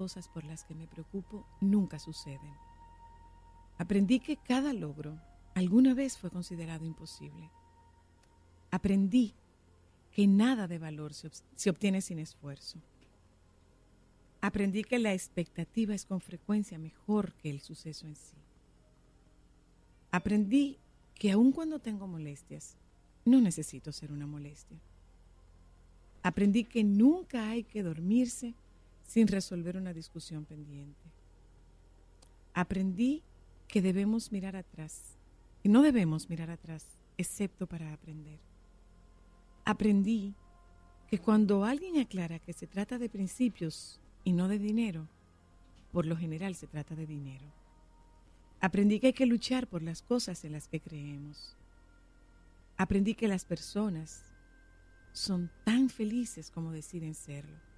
Cosas por las que me preocupo nunca suceden. Aprendí que cada logro alguna vez fue considerado imposible. Aprendí que nada de valor se, obtiene sin esfuerzo. Aprendí que la expectativa es con frecuencia mejor que el suceso en sí. Aprendí que aun cuando tengo molestias, no necesito ser una molestia. Aprendí que nunca hay que dormirse sin resolver una discusión pendiente. Aprendí que debemos mirar atrás y no debemos mirar atrás excepto para aprender. Aprendí que cuando alguien aclara que se trata de principios y no de dinero, por lo general se trata de dinero. Aprendí que hay que luchar por las cosas en las que creemos. Aprendí que las personas son tan felices como deciden serlo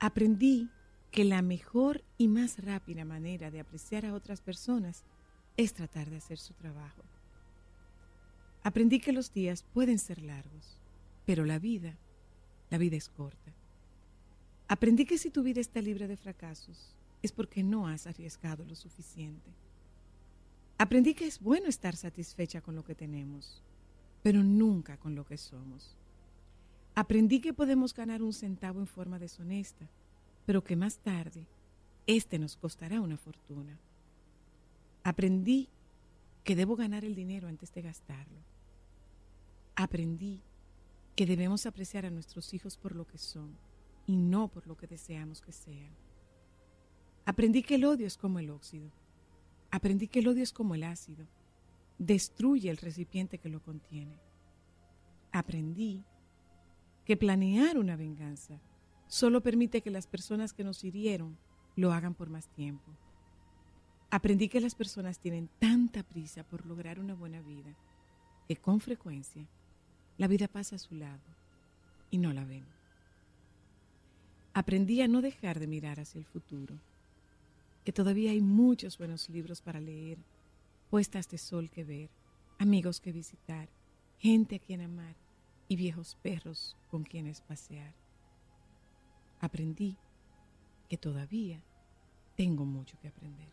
aprendí que la mejor y más rápida manera de apreciar a otras personas es tratar de hacer su trabajo. Aprendí que los días pueden ser largos, pero la vida, la vida es corta. Aprendí que si tu vida está libre de fracasos, es porque no has arriesgado lo suficiente. Aprendí que es bueno estar satisfecha con lo que tenemos, pero nunca con lo que somos. Aprendí que podemos ganar un centavo en forma deshonesta, pero que más tarde este nos costará una fortuna. Aprendí que debo ganar el dinero antes de gastarlo. Aprendí que debemos apreciar a nuestros hijos por lo que son y no por lo que deseamos que sean. Aprendí que el odio es como el óxido. Aprendí que el odio es como el ácido. Destruye el recipiente que lo contiene. Aprendí que planear una venganza solo permite que las personas que nos hirieron lo hagan por más tiempo. Aprendí que las personas tienen tanta prisa por lograr una buena vida que con frecuencia la vida pasa a su lado y no la ven. Aprendí a no dejar de mirar hacia el futuro, que todavía hay muchos buenos libros para leer, puestas de sol que ver, amigos que visitar, gente a quien amar y viejos perros con quienes pasear. Aprendí que todavía tengo mucho que aprender.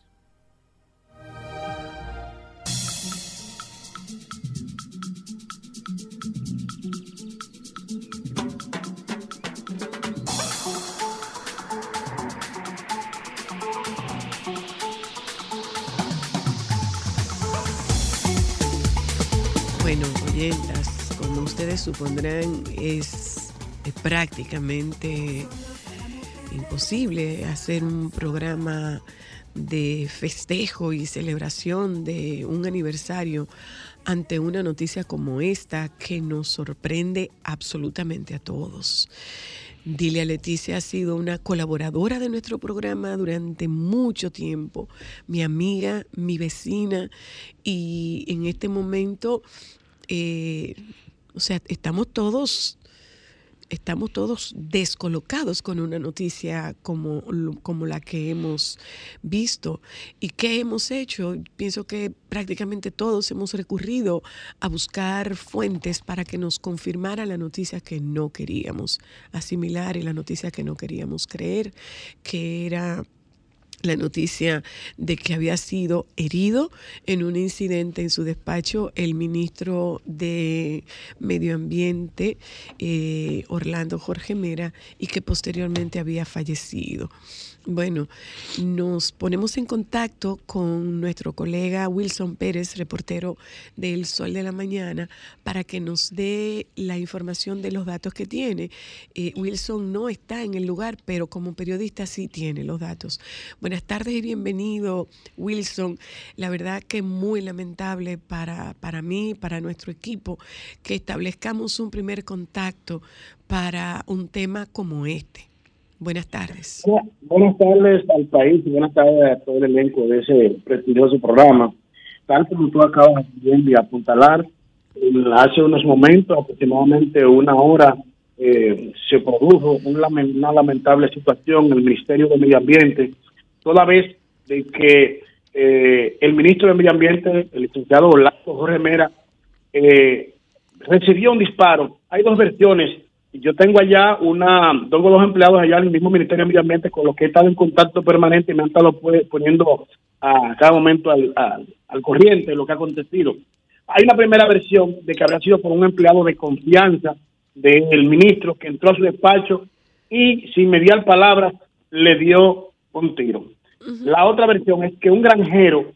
Bueno, como ustedes supondrán, es, prácticamente imposible hacer un programa de festejo y celebración de un aniversario ante una noticia como esta que nos sorprende absolutamente a todos. Dilia Leticia ha sido una colaboradora de nuestro programa durante mucho tiempo, mi amiga, mi vecina, y en este momento eh, o sea, estamos todos, estamos todos descolocados con una noticia como, como la que hemos visto. ¿Y qué hemos hecho? Pienso que prácticamente todos hemos recurrido a buscar fuentes para que nos confirmara la noticia que no queríamos asimilar y la noticia que no queríamos creer, que era la noticia de que había sido herido en un incidente en su despacho el ministro de Medio Ambiente, eh, Orlando Jorge Mera, y que posteriormente había fallecido. Bueno, nos ponemos en contacto con nuestro colega Wilson Pérez, reportero del Sol de la Mañana, para que nos dé la información de los datos que tiene. Eh, Wilson no está en el lugar, pero como periodista sí tiene los datos. Buenas tardes y bienvenido, Wilson. La verdad que muy lamentable para, para mí, para nuestro equipo, que establezcamos un primer contacto para un tema como este. Buenas tardes. Buenas tardes al país y buenas tardes a todo el elenco de ese prestigioso programa. Tal como tú acabas de apuntalar, hace unos momentos, aproximadamente una hora, eh, se produjo una lamentable situación en el Ministerio de Medio Ambiente, toda vez de que eh, el ministro de Medio Ambiente, el licenciado Orlando Jorge Mera, eh, recibió un disparo. Hay dos versiones yo tengo allá una, tengo dos empleados allá en el mismo Ministerio de Medio Ambiente con los que he estado en contacto permanente y me han estado poniendo a cada momento al, al, corriente lo que ha acontecido. Hay una primera versión de que habría sido por un empleado de confianza del ministro que entró a su despacho y sin mediar palabras le dio un tiro. La otra versión es que un granjero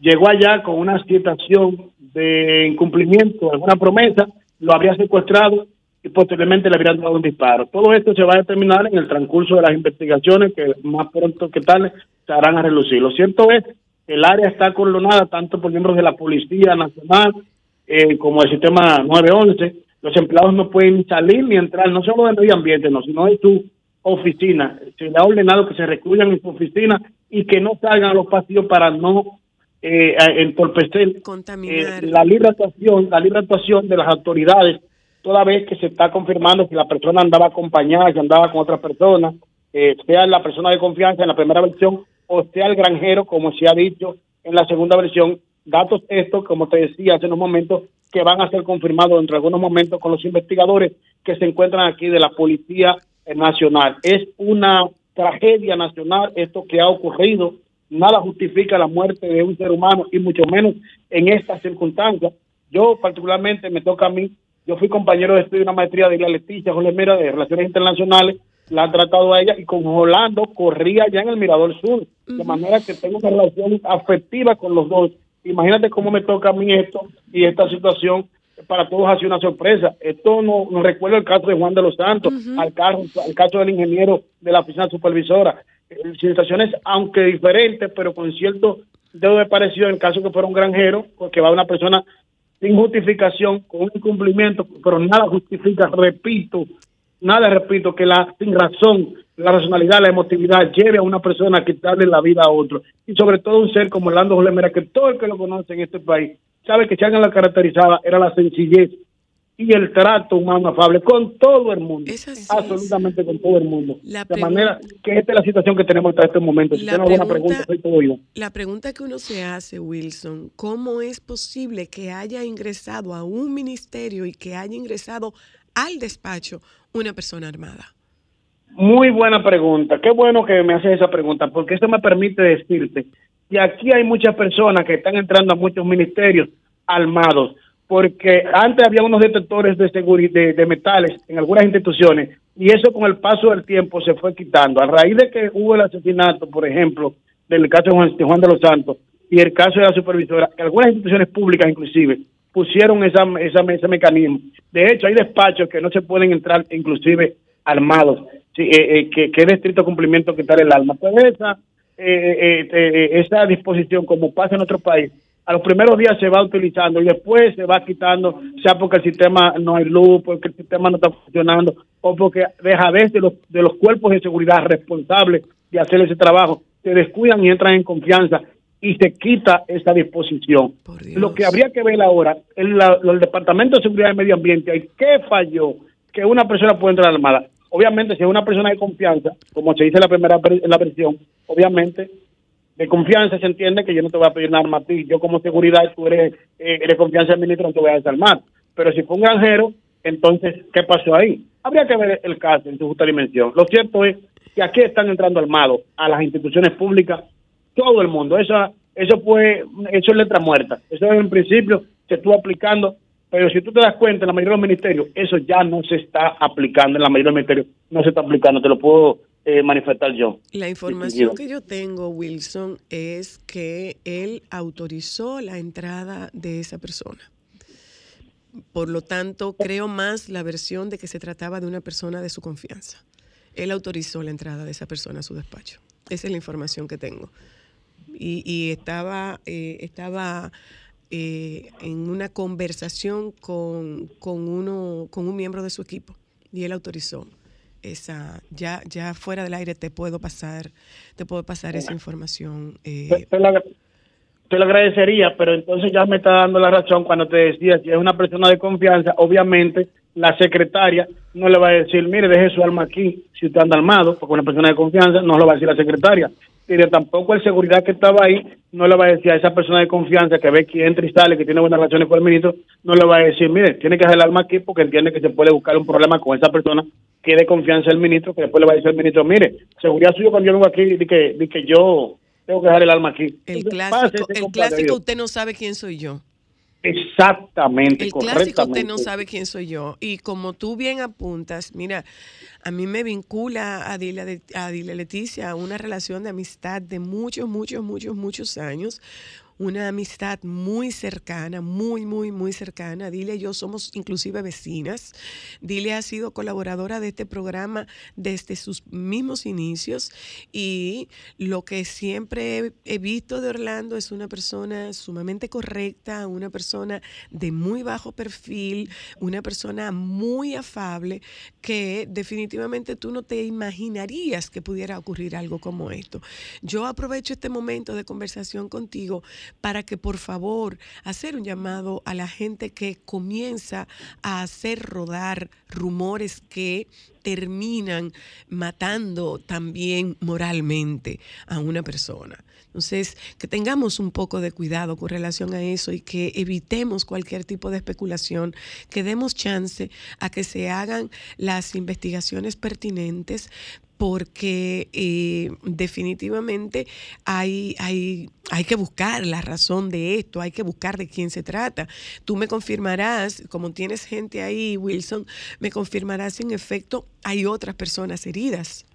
llegó allá con una situación de incumplimiento de alguna promesa, lo habría secuestrado y posteriormente le habrían dado un disparo. Todo esto se va a determinar en el transcurso de las investigaciones que más pronto que tal se harán a relucir. Lo cierto es que el área está coronada tanto por miembros de la Policía Nacional eh, como del sistema 911. Los empleados no pueden salir ni entrar, no solo del medio ambiente, no, sino de su oficina. Se le ha ordenado que se recluyan en su oficina y que no salgan a los pasillos para no eh, entorpecer eh, la libre actuación, la libre actuación de las autoridades toda vez que se está confirmando que la persona andaba acompañada, que andaba con otra persona, eh, sea la persona de confianza en la primera versión o sea el granjero, como se ha dicho en la segunda versión. Datos estos, como te decía hace unos momentos, que van a ser confirmados dentro de algunos momentos con los investigadores que se encuentran aquí de la Policía Nacional. Es una tragedia nacional esto que ha ocurrido. Nada justifica la muerte de un ser humano y mucho menos en estas circunstancias. Yo particularmente me toca a mí yo fui compañero de estudio de una maestría de la Leticia Jorge Mera de Relaciones Internacionales, la han tratado a ella y con Rolando corría ya en el Mirador Sur, de manera que tengo una relación afectiva con los dos. Imagínate cómo me toca a mí esto y esta situación para todos ha sido una sorpresa. Esto no nos recuerda el caso de Juan de los Santos, al, caso, al caso del ingeniero de la oficina supervisora. Eh, situaciones, aunque diferentes, pero con cierto dedo de parecido en el caso que fuera un granjero, porque va una persona sin justificación, con un incumplimiento, pero nada justifica, repito, nada repito, que la sin razón, la racionalidad, la emotividad lleve a una persona a quitarle la vida a otro. Y sobre todo un ser como Orlando Jolemera, que todo el que lo conoce en este país sabe que Changa la caracterizaba era la sencillez y el trato humano afable con todo el mundo. absolutamente con todo el mundo. de manera que esta es la situación que tenemos hasta este momento. Si la pregunta, alguna pregunta, soy todo yo. La pregunta que uno se hace, Wilson, ¿cómo es posible que haya ingresado a un ministerio y que haya ingresado al despacho una persona armada? Muy buena pregunta. Qué bueno que me haces esa pregunta, porque eso me permite decirte que aquí hay muchas personas que están entrando a muchos ministerios armados porque antes había unos detectores de, seguridad, de, metales en algunas instituciones y eso con el paso del tiempo se fue quitando. A raíz de que hubo el asesinato, por ejemplo, del caso de Juan, de los Santos y el caso de la supervisora, algunas instituciones públicas inclusive pusieron esa, esa, ese mecanismo. De hecho, hay despachos que no se pueden entrar inclusive armados, eh, eh, que, que es de estricto cumplimiento quitar el arma. Pues esa, eh, esa disposición, como pasa en otro país, a los primeros días se va utilizando y después se va quitando, sea porque el sistema no hay luz, porque el sistema no está funcionando, o porque deja de los, de los cuerpos de seguridad responsables de hacer ese trabajo, se descuidan y entran en confianza y se quita esa disposición. Lo que habría que ver ahora, el, el Departamento de Seguridad y Medio Ambiente, ¿qué falló? Que una persona puede entrar armada. Obviamente, si es una persona de confianza, como se dice en la primera en la versión, obviamente de confianza se entiende que yo no te voy a pedir nada arma a ti. Yo como seguridad, tú eres, eh, eres confianza del ministro, no te voy a desarmar. Pero si fue un granjero, entonces, ¿qué pasó ahí? Habría que ver el caso en su justa dimensión. Lo cierto es que aquí están entrando armados a las instituciones públicas todo el mundo. Eso, eso, fue, eso es letra muerta. Eso en principio se estuvo aplicando, pero si tú te das cuenta, en la mayoría de los ministerios, eso ya no se está aplicando, en la mayoría de los ministerios no se está aplicando, te lo puedo eh, manifestar yo. La información que yo tengo, Wilson, es que él autorizó la entrada de esa persona. Por lo tanto, creo más la versión de que se trataba de una persona de su confianza. Él autorizó la entrada de esa persona a su despacho. Esa es la información que tengo. Y, estaba, eh, estaba eh, en una conversación con, con, uno, con un miembro de su equipo y él autorizó esa ya ya fuera del aire te puedo pasar te puedo pasar esa información eh. te, lo, agradecería pero entonces ya me está dando la razón cuando te decía si es una persona de confianza obviamente la secretaria no le va a decir mire deje su alma aquí si usted anda armado porque una persona de confianza no lo va a decir la secretaria tampoco el seguridad que estaba ahí no le va a decir a esa persona de confianza que ve que entra y sale, que tiene buenas relaciones con el ministro, no le va a decir, mire, tiene que hacer el alma aquí porque entiende que se puede buscar un problema con esa persona que de confianza el ministro, que después le va a decir al ministro, mire, seguridad suyo cuando yo vengo aquí, di que, di que yo tengo que dejar el alma aquí. El clásico, el clásico usted no sabe quién soy yo. Exactamente. El clásico usted no sabe quién soy yo. Y como tú bien apuntas, mira, a mí me vincula a Dile, a Dile Leticia una relación de amistad de muchos, muchos, muchos, muchos años una amistad muy cercana, muy, muy, muy cercana. Dile yo somos inclusive vecinas. Dile ha sido colaboradora de este programa desde sus mismos inicios y lo que siempre he visto de Orlando es una persona sumamente correcta, una persona de muy bajo perfil, una persona muy afable que definitivamente tú no te imaginarías que pudiera ocurrir algo como esto. Yo aprovecho este momento de conversación contigo para que por favor hacer un llamado a la gente que comienza a hacer rodar rumores que terminan matando también moralmente a una persona. Entonces, que tengamos un poco de cuidado con relación a eso y que evitemos cualquier tipo de especulación, que demos chance a que se hagan las investigaciones pertinentes, porque eh, definitivamente hay, hay, hay que buscar la razón de esto, hay que buscar de quién se trata. Tú me confirmarás, como tienes gente ahí, Wilson, me confirmarás si en efecto hay otras personas heridas.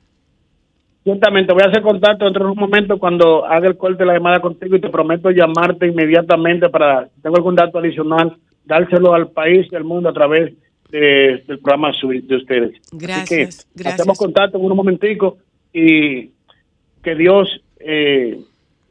Ciertamente, voy a hacer contacto dentro de un momento cuando haga el corte de la llamada contigo y te prometo llamarte inmediatamente para, tengo algún dato adicional, dárselo al país y al mundo a través del programa de ustedes. Gracias, gracias. Hacemos contacto en un momentico y que Dios eh,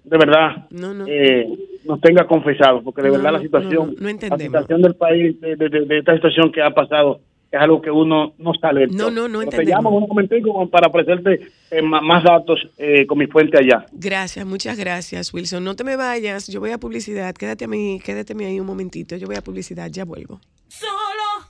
de verdad eh, nos tenga confesado, porque de verdad la situación, la situación del país, de, esta situación que ha pasado, es algo que uno no sale. No, no, no Te llamo un momentico para ofrecerte eh, más datos con mi fuente allá. Gracias, muchas gracias, Wilson. No te me vayas, yo voy a publicidad. Quédate a mí, quédate ahí un momentito. Yo voy a publicidad, ya vuelvo. Solo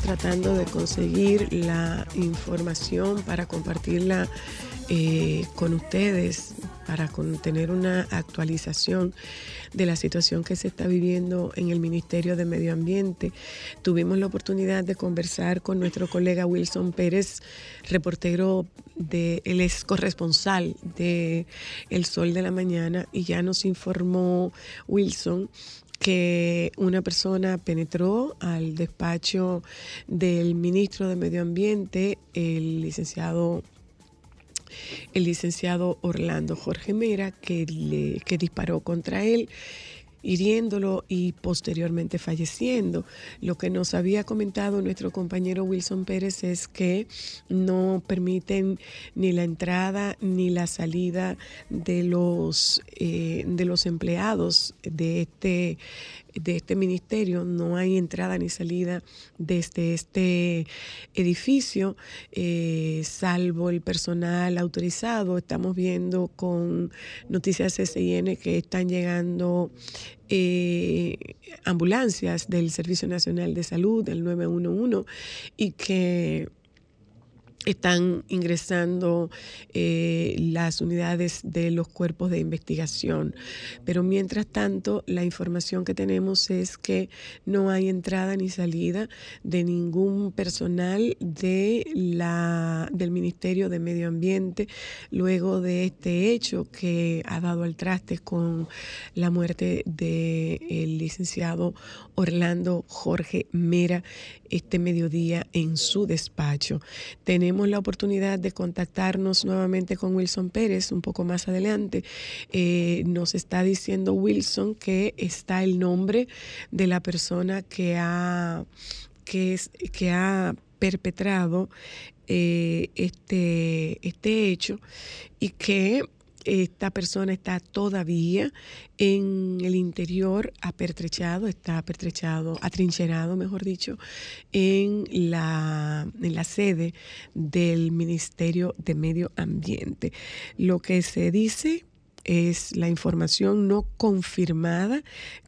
Tratando de conseguir la información para compartirla eh, con ustedes, para tener una actualización de la situación que se está viviendo en el Ministerio de Medio Ambiente. Tuvimos la oportunidad de conversar con nuestro colega Wilson Pérez, reportero de, él es corresponsal de El Sol de la Mañana y ya nos informó Wilson que una persona penetró al despacho del ministro de Medio Ambiente, el licenciado el licenciado Orlando Jorge Mera, que, le, que disparó contra él hiriéndolo y posteriormente falleciendo. Lo que nos había comentado nuestro compañero Wilson Pérez es que no permiten ni la entrada ni la salida de los, eh, de los empleados de este de este ministerio, no hay entrada ni salida desde este edificio, eh, salvo el personal autorizado. Estamos viendo con noticias SIN que están llegando eh, ambulancias del Servicio Nacional de Salud, del 911, y que están ingresando eh, las unidades de los cuerpos de investigación. Pero mientras tanto, la información que tenemos es que no hay entrada ni salida de ningún personal de la, del Ministerio de Medio Ambiente luego de este hecho que ha dado al traste con la muerte del licenciado Orlando Jorge Mera este mediodía en su despacho. Tenemos la oportunidad de contactarnos nuevamente con Wilson Pérez un poco más adelante. Eh, nos está diciendo Wilson que está el nombre de la persona que ha, que es, que ha perpetrado eh, este, este hecho y que esta persona está todavía en el interior apertrechado, está apertrechado, atrincherado, mejor dicho, en la, en la sede del Ministerio de Medio Ambiente. Lo que se dice es la información no confirmada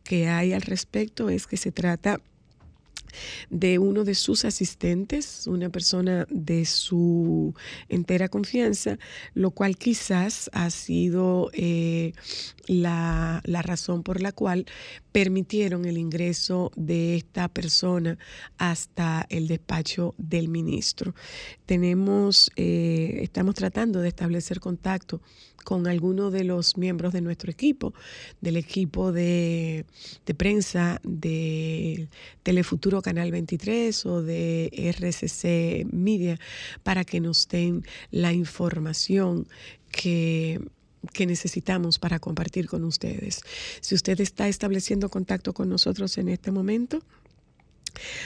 que hay al respecto, es que se trata de uno de sus asistentes, una persona de su entera confianza, lo cual quizás ha sido eh, la, la razón por la cual permitieron el ingreso de esta persona hasta el despacho del ministro. Tenemos, eh, estamos tratando de establecer contacto con alguno de los miembros de nuestro equipo, del equipo de, de prensa de Telefuturo Canal 23 o de RCC Media, para que nos den la información que que necesitamos para compartir con ustedes. Si usted está estableciendo contacto con nosotros en este momento,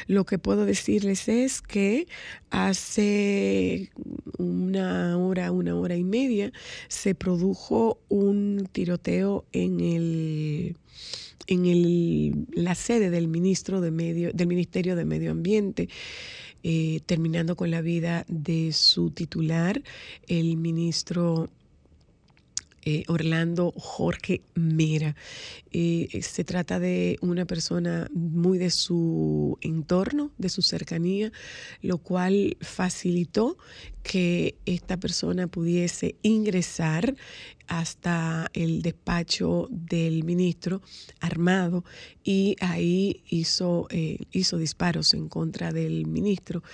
lo que puedo decirles es que hace una hora, una hora y media, se produjo un tiroteo en el en el, la sede del ministro de medio, del Ministerio de Medio Ambiente. Eh, terminando con la vida de su titular, el ministro eh, Orlando Jorge Mera. Eh, se trata de una persona muy de su entorno, de su cercanía, lo cual facilitó que esta persona pudiese ingresar hasta el despacho del ministro armado y ahí hizo, eh, hizo disparos en contra del ministro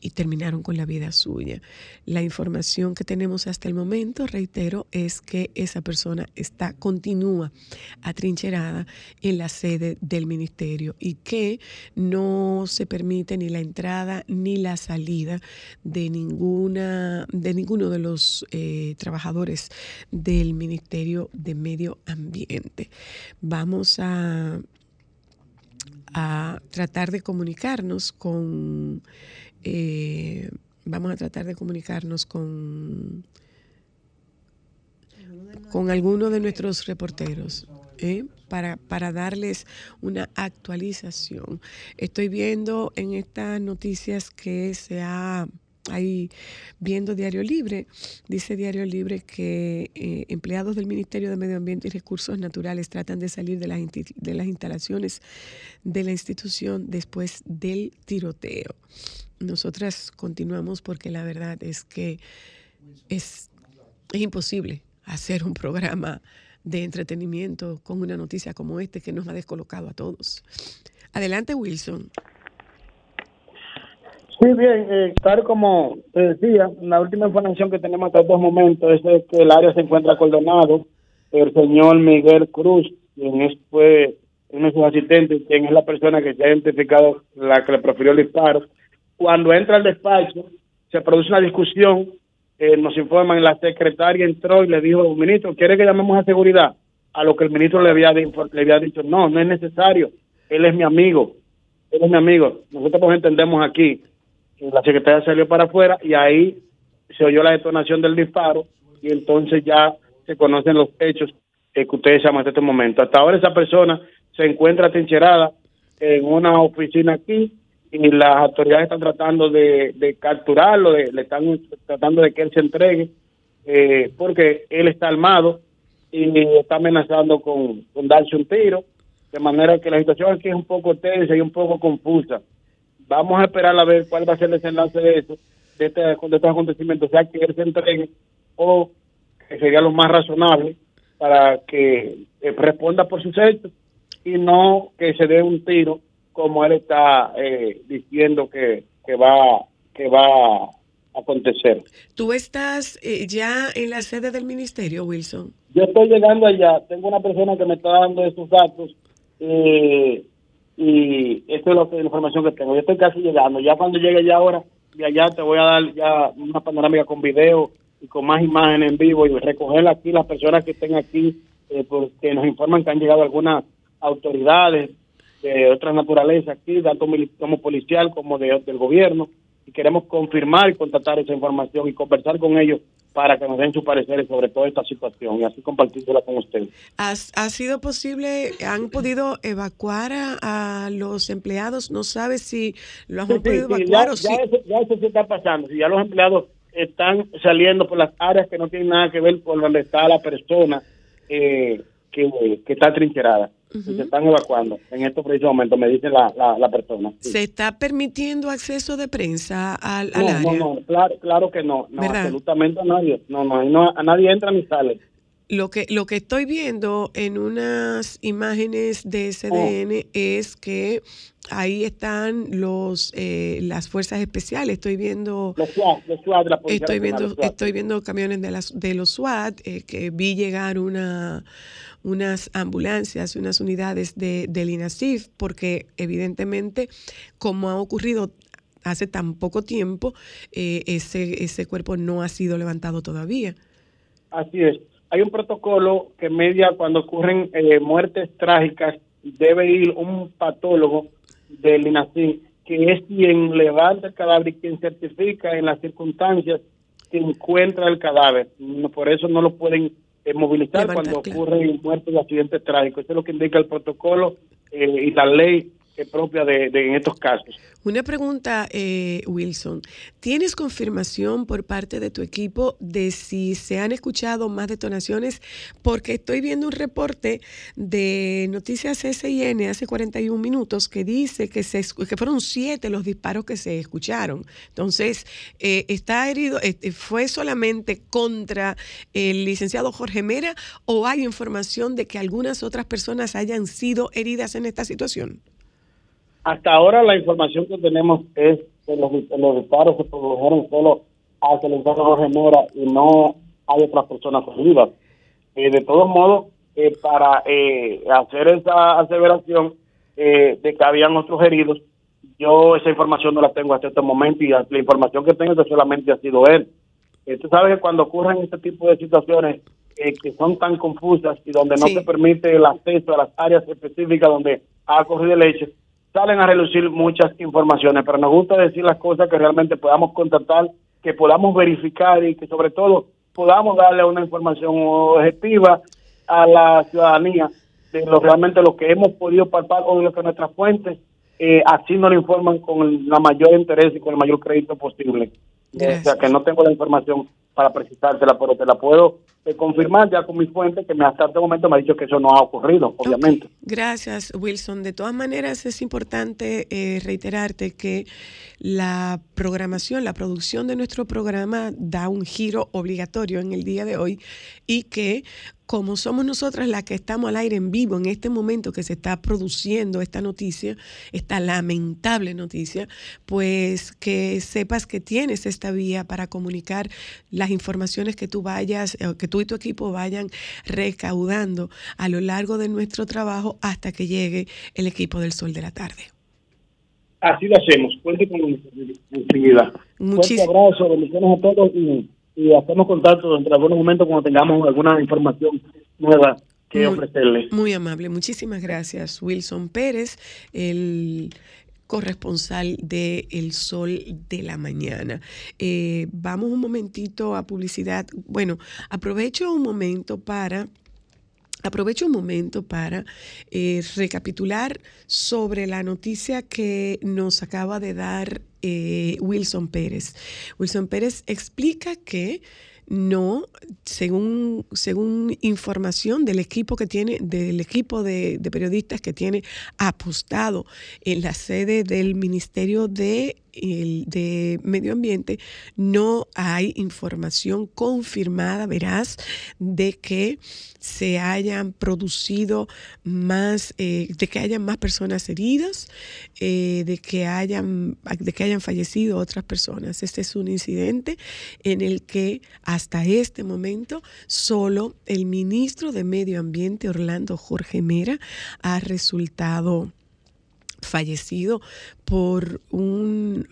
y terminaron con la vida suya. La información que tenemos hasta el momento, reitero, es que esa persona está, continúa atrincherada en la sede del ministerio y que no se permite ni la entrada ni la salida de ninguna de ninguno de los eh, trabajadores del Ministerio de Medio Ambiente. Vamos a, a tratar de comunicarnos con, eh, vamos a tratar de comunicarnos con, con alguno de nuestros reporteros. ¿Eh? Para, para, darles una actualización. Estoy viendo en estas noticias que se ha Ahí viendo Diario Libre, dice Diario Libre que eh, empleados del Ministerio de Medio Ambiente y Recursos Naturales tratan de salir de las, de las instalaciones de la institución después del tiroteo. Nosotras continuamos porque la verdad es que es, es imposible hacer un programa de entretenimiento con una noticia como este que nos ha descolocado a todos. Adelante, Wilson. Sí, bien, eh, tal como te decía, la última información que tenemos hasta estos momentos es que el área se encuentra acordonado. El señor Miguel Cruz, quien es, fue un sus asistentes, quien es la persona que se ha identificado, la que le profirió el disparo. Cuando entra al despacho, se produce una discusión, eh, nos informan, la secretaria entró y le dijo, ministro, ¿quiere que llamemos a seguridad? A lo que el ministro le había, le había dicho, no, no es necesario, él es mi amigo, él es mi amigo. Nosotros pues entendemos aquí, la secretaria salió para afuera y ahí se oyó la detonación del disparo y entonces ya se conocen los hechos que ustedes llaman hasta este momento. Hasta ahora esa persona se encuentra trincherada en una oficina aquí y las autoridades están tratando de, capturarlo, le están tratando de que él se entregue, eh, porque él está armado y está amenazando con, darse un tiro, de manera que la situación aquí es un poco tensa y un poco confusa. Vamos a esperar a ver cuál va a ser el desenlace de eso, de, este, de estos acontecimientos, sea que él se entregue o que sería lo más razonable para que eh, responda por sus hechos y no que se dé un tiro como él está eh, diciendo que, va que va a acontecer. ¿Tú estás eh, ya en la sede del ministerio, Wilson? Yo estoy llegando allá. Tengo una persona que me está dando esos datos y esta es la información que tengo. Yo estoy casi llegando. Ya cuando llegue ya ahora, de allá te voy a dar ya una panorámica con video y con más imágenes en vivo y recoger aquí las personas que estén aquí, eh, porque nos informan que han llegado algunas autoridades de otras naturalezas aquí, tanto como policial como de, del gobierno, y queremos confirmar y contactar esa información y conversar con ellos para que nos den sus pareceres sobre toda esta situación y así compartirla con ustedes. ¿Ha, sido posible, han podido evacuar a, los empleados? ¿No sabe si lo han podido evacuar ya, o si... Eso, ya eso sí está pasando, si ya los empleados están saliendo por las áreas que no tienen nada que ver con donde está la persona eh, que, está trincherada. Se están evacuando en estos precisos momentos, me dice la, la, persona. ¿Se está permitiendo acceso de prensa al, área? No, no, claro, claro que no, no absolutamente a nadie. No, no, no, a nadie entra ni sale. Lo que, lo que estoy viendo en unas imágenes de SDN oh. es que ahí están los eh, las fuerzas especiales. Estoy viendo los SWAT, los SWAT la estoy viendo estoy viendo camiones de las de los SWAT eh, que vi llegar una unas ambulancias, unas unidades de, del INASIF, porque evidentemente, como ha ocurrido hace tan poco tiempo, eh, ese, ese cuerpo no ha sido levantado todavía. Así es hay un protocolo que media cuando ocurren eh, muertes trágicas, debe ir un patólogo del INACI, que es quien levanta el cadáver y quien certifica en las circunstancias que encuentra el cadáver. por eso no lo pueden eh, movilizar cuando ocurren muertes y accidentes trágicos. Eso es lo que indica el protocolo eh, y la ley propia de, en estos casos. Una pregunta, eh, Wilson. ¿Tienes confirmación por parte de tu equipo de si se han escuchado más detonaciones? Porque estoy viendo un reporte de Noticias SIN hace 41 minutos que dice que, se, que fueron siete los disparos que se escucharon. Entonces, eh, ¿está herido? Este, ¿Fue solamente contra el licenciado Jorge Mera o hay información de que algunas otras personas hayan sido heridas en esta situación? Hasta ahora la información que tenemos es que los, disparos se produjeron solo hacia el entorno Jorge Mora y no hay otras personas heridas. Eh, de todos modos, eh, para eh, hacer esa aseveración de que habían otros heridos, yo esa información no la tengo hasta este momento y la información que tengo es que solamente ha sido él. Tú sabes que cuando ocurren este tipo de situaciones que son tan confusas y donde no se permite el acceso a las áreas específicas donde ha ocurrido el hecho, salen a relucir muchas informaciones, pero nos gusta decir las cosas que realmente podamos contactar, que podamos verificar y que sobre todo podamos darle una información objetiva a la ciudadanía de lo realmente lo que hemos podido palpar o de lo que nuestras fuentes eh, así nos lo informan con la mayor interés y con el mayor crédito posible. O sea que no tengo la información para precisártela, pero te la puedo confirmar ya con mi fuente que hasta este momento me ha dicho que eso no ha ocurrido, obviamente. Gracias, Wilson. De todas maneras, es importante eh, reiterarte que la programación, la producción de nuestro programa da un giro obligatorio en el día de hoy y que como somos nosotras las que estamos al aire en vivo en este momento que se está produciendo esta noticia, esta lamentable noticia, pues que sepas que tienes esta vía para comunicar las informaciones que tú vayas, eh, que tú y tu equipo vayan recaudando a lo largo de nuestro trabajo hasta que llegue el equipo del Sol de la Tarde. Así lo hacemos. Cuente con nuestra Muchísimas abrazo, bendiciones a todos y y hacemos contacto entre algunos momentos cuando tengamos alguna información nueva que ofrecerle. Muy amable, muchísimas gracias Wilson Pérez, el corresponsal de El Sol de la Mañana. Eh, vamos un momentito a publicidad. Bueno, aprovecho un momento para Aprovecho un momento para eh, recapitular sobre la noticia que nos acaba de dar eh, Wilson Pérez. Wilson Pérez explica que no, según, según información del equipo que tiene, del equipo de, de periodistas que tiene apostado en la sede del Ministerio de el de medio ambiente, no hay información confirmada, verás, de que se hayan producido más, eh, de que hayan más personas heridas, eh, de, que hayan, de que hayan fallecido otras personas. Este es un incidente en el que hasta este momento solo el ministro de Medio Ambiente, Orlando Jorge Mera, ha resultado fallecido por un,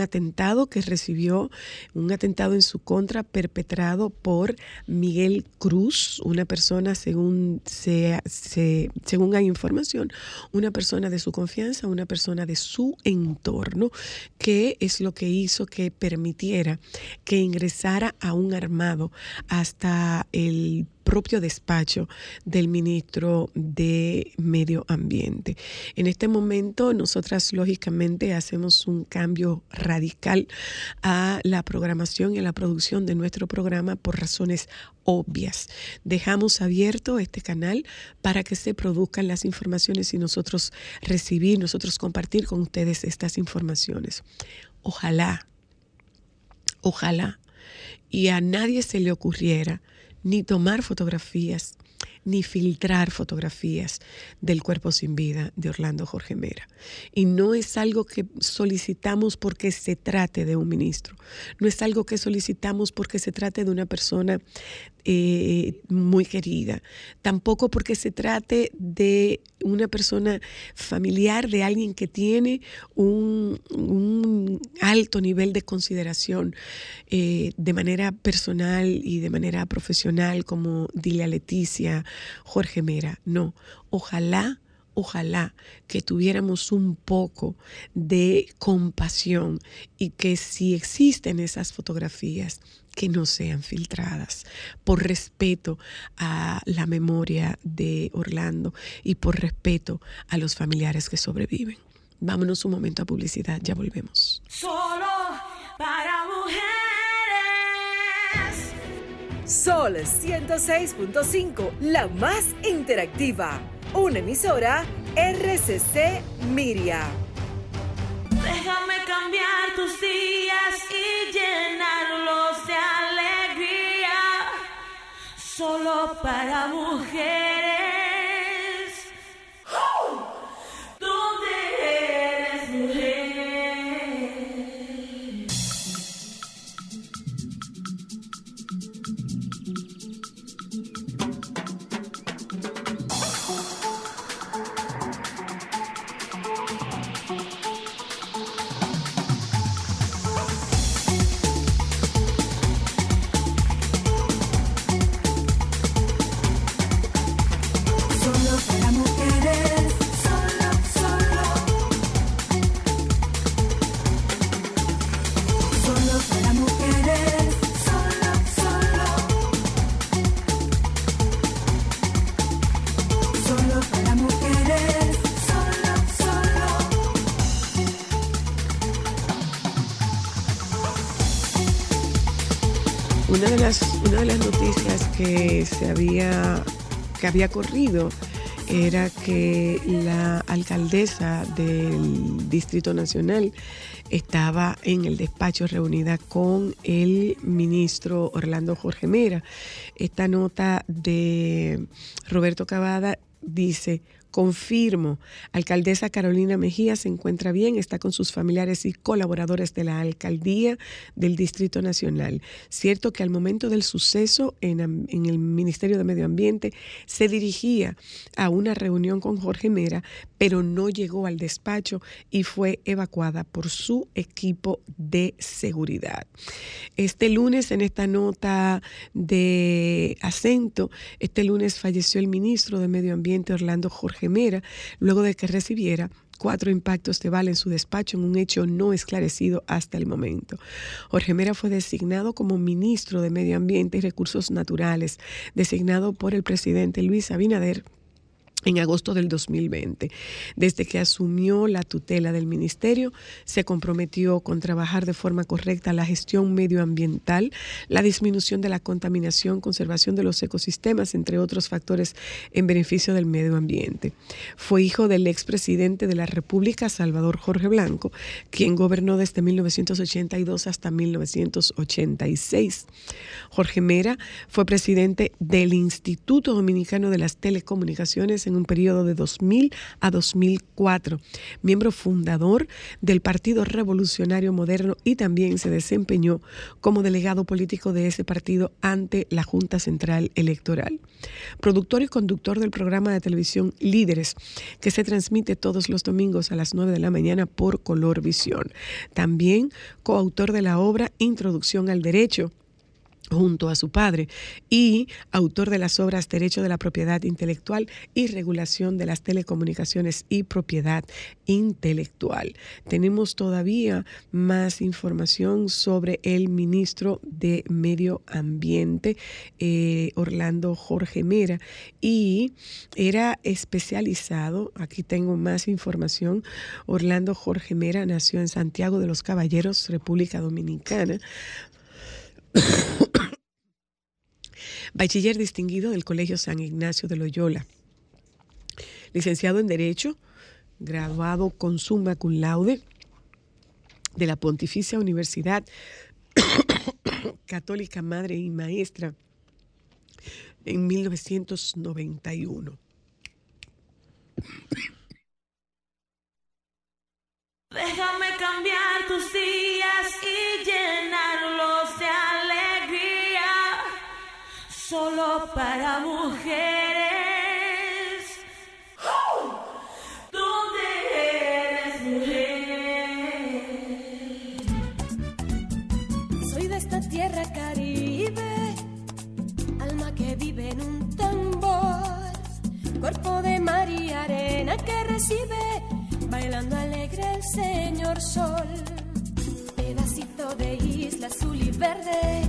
atentado que recibió, un atentado en su contra perpetrado por Miguel Cruz, una persona, según, se, según hay información, una persona de su confianza, una persona de su entorno, que es lo que hizo que permitiera que ingresara a un armado hasta el propio despacho del ministro de Medio Ambiente. En este momento, nosotras lógicamente hacemos un cambio radical a la programación y a la producción de nuestro programa por razones obvias. Dejamos abierto este canal para que se produzcan las informaciones y nosotros recibir, nosotros compartir con ustedes estas informaciones. Ojalá, ojalá, y a nadie se le ocurriera ni tomar fotografías, ni filtrar fotografías del cuerpo sin vida de Orlando Jorge Mera. Y no es algo que solicitamos porque se trate de un ministro, no es algo que solicitamos porque se trate de una persona eh, muy querida, tampoco porque se trate de una persona familiar, de alguien que tiene un, alto nivel de consideración eh, de manera personal y de manera profesional, como Dilia Leticia, Jorge Mera. No, ojalá ojalá que tuviéramos un poco de compasión y que si existen esas fotografías, que no sean filtradas, por respeto a la memoria de Orlando y por respeto a los familiares que sobreviven. Vámonos un momento a publicidad, ya volvemos. Solo para Sol 106.5, la más interactiva. Una emisora RCC Miria. Déjame cambiar tus días y llenarlos de alegría. Solo para mujeres. Se había, que había corrido era que la alcaldesa del Distrito Nacional estaba en el despacho reunida con el ministro Orlando Jorge Mera. Esta nota de Roberto Cavada dice, Confirmo, alcaldesa Carolina Mejía se encuentra bien, está con sus familiares y colaboradores de la alcaldía del Distrito Nacional. Cierto que al momento del suceso en, el Ministerio de Medio Ambiente se dirigía a una reunión con Jorge Mera, pero no llegó al despacho y fue evacuada por su equipo de seguridad. Este lunes, en esta nota de acento, este lunes falleció el ministro de Medio Ambiente Orlando Jorge Mera, luego de que recibiera cuatro impactos de bala en su despacho en un hecho no esclarecido hasta el momento. Jorge Mera fue designado como ministro de Medio Ambiente y Recursos Naturales, designado por el presidente Luis Abinader en agosto del 2020. Desde que asumió la tutela del ministerio, se comprometió con trabajar de forma correcta la gestión medioambiental, la disminución de la contaminación, conservación de los ecosistemas, entre otros factores en beneficio del medio ambiente. Fue hijo del expresidente de la República, Salvador Jorge Blanco, quien gobernó desde 1982 hasta 1986. Jorge Mera fue presidente del Instituto Dominicano de las Telecomunicaciones un periodo de 2000 a 2004, miembro fundador del Partido Revolucionario Moderno y también se desempeñó como delegado político de ese partido ante la Junta Central Electoral. Productor y conductor del programa de televisión Líderes, que se transmite todos los domingos a las 9 de la mañana por Color Visión. También coautor de la obra Introducción al Derecho junto a su padre y autor de las obras Derecho de la Propiedad Intelectual y Regulación de las Telecomunicaciones y Propiedad Intelectual. Tenemos todavía más información sobre el ministro de Medio Ambiente, eh, Orlando Jorge Mera, y era especializado, aquí tengo más información, Orlando Jorge Mera nació en Santiago de los Caballeros, República Dominicana, Bachiller distinguido del Colegio San Ignacio de Loyola. Licenciado en Derecho, graduado con summa cum laude de la Pontificia Universidad Católica Madre y Maestra en 1991. Déjame cambiar tus días y llenarlos de solo para mujeres. ¿Dónde eres mujer? Soy de esta tierra caribe, alma que vive en un tambor, cuerpo de mar y arena que recibe bailando alegre el señor sol. Pedacito de isla azul y verde,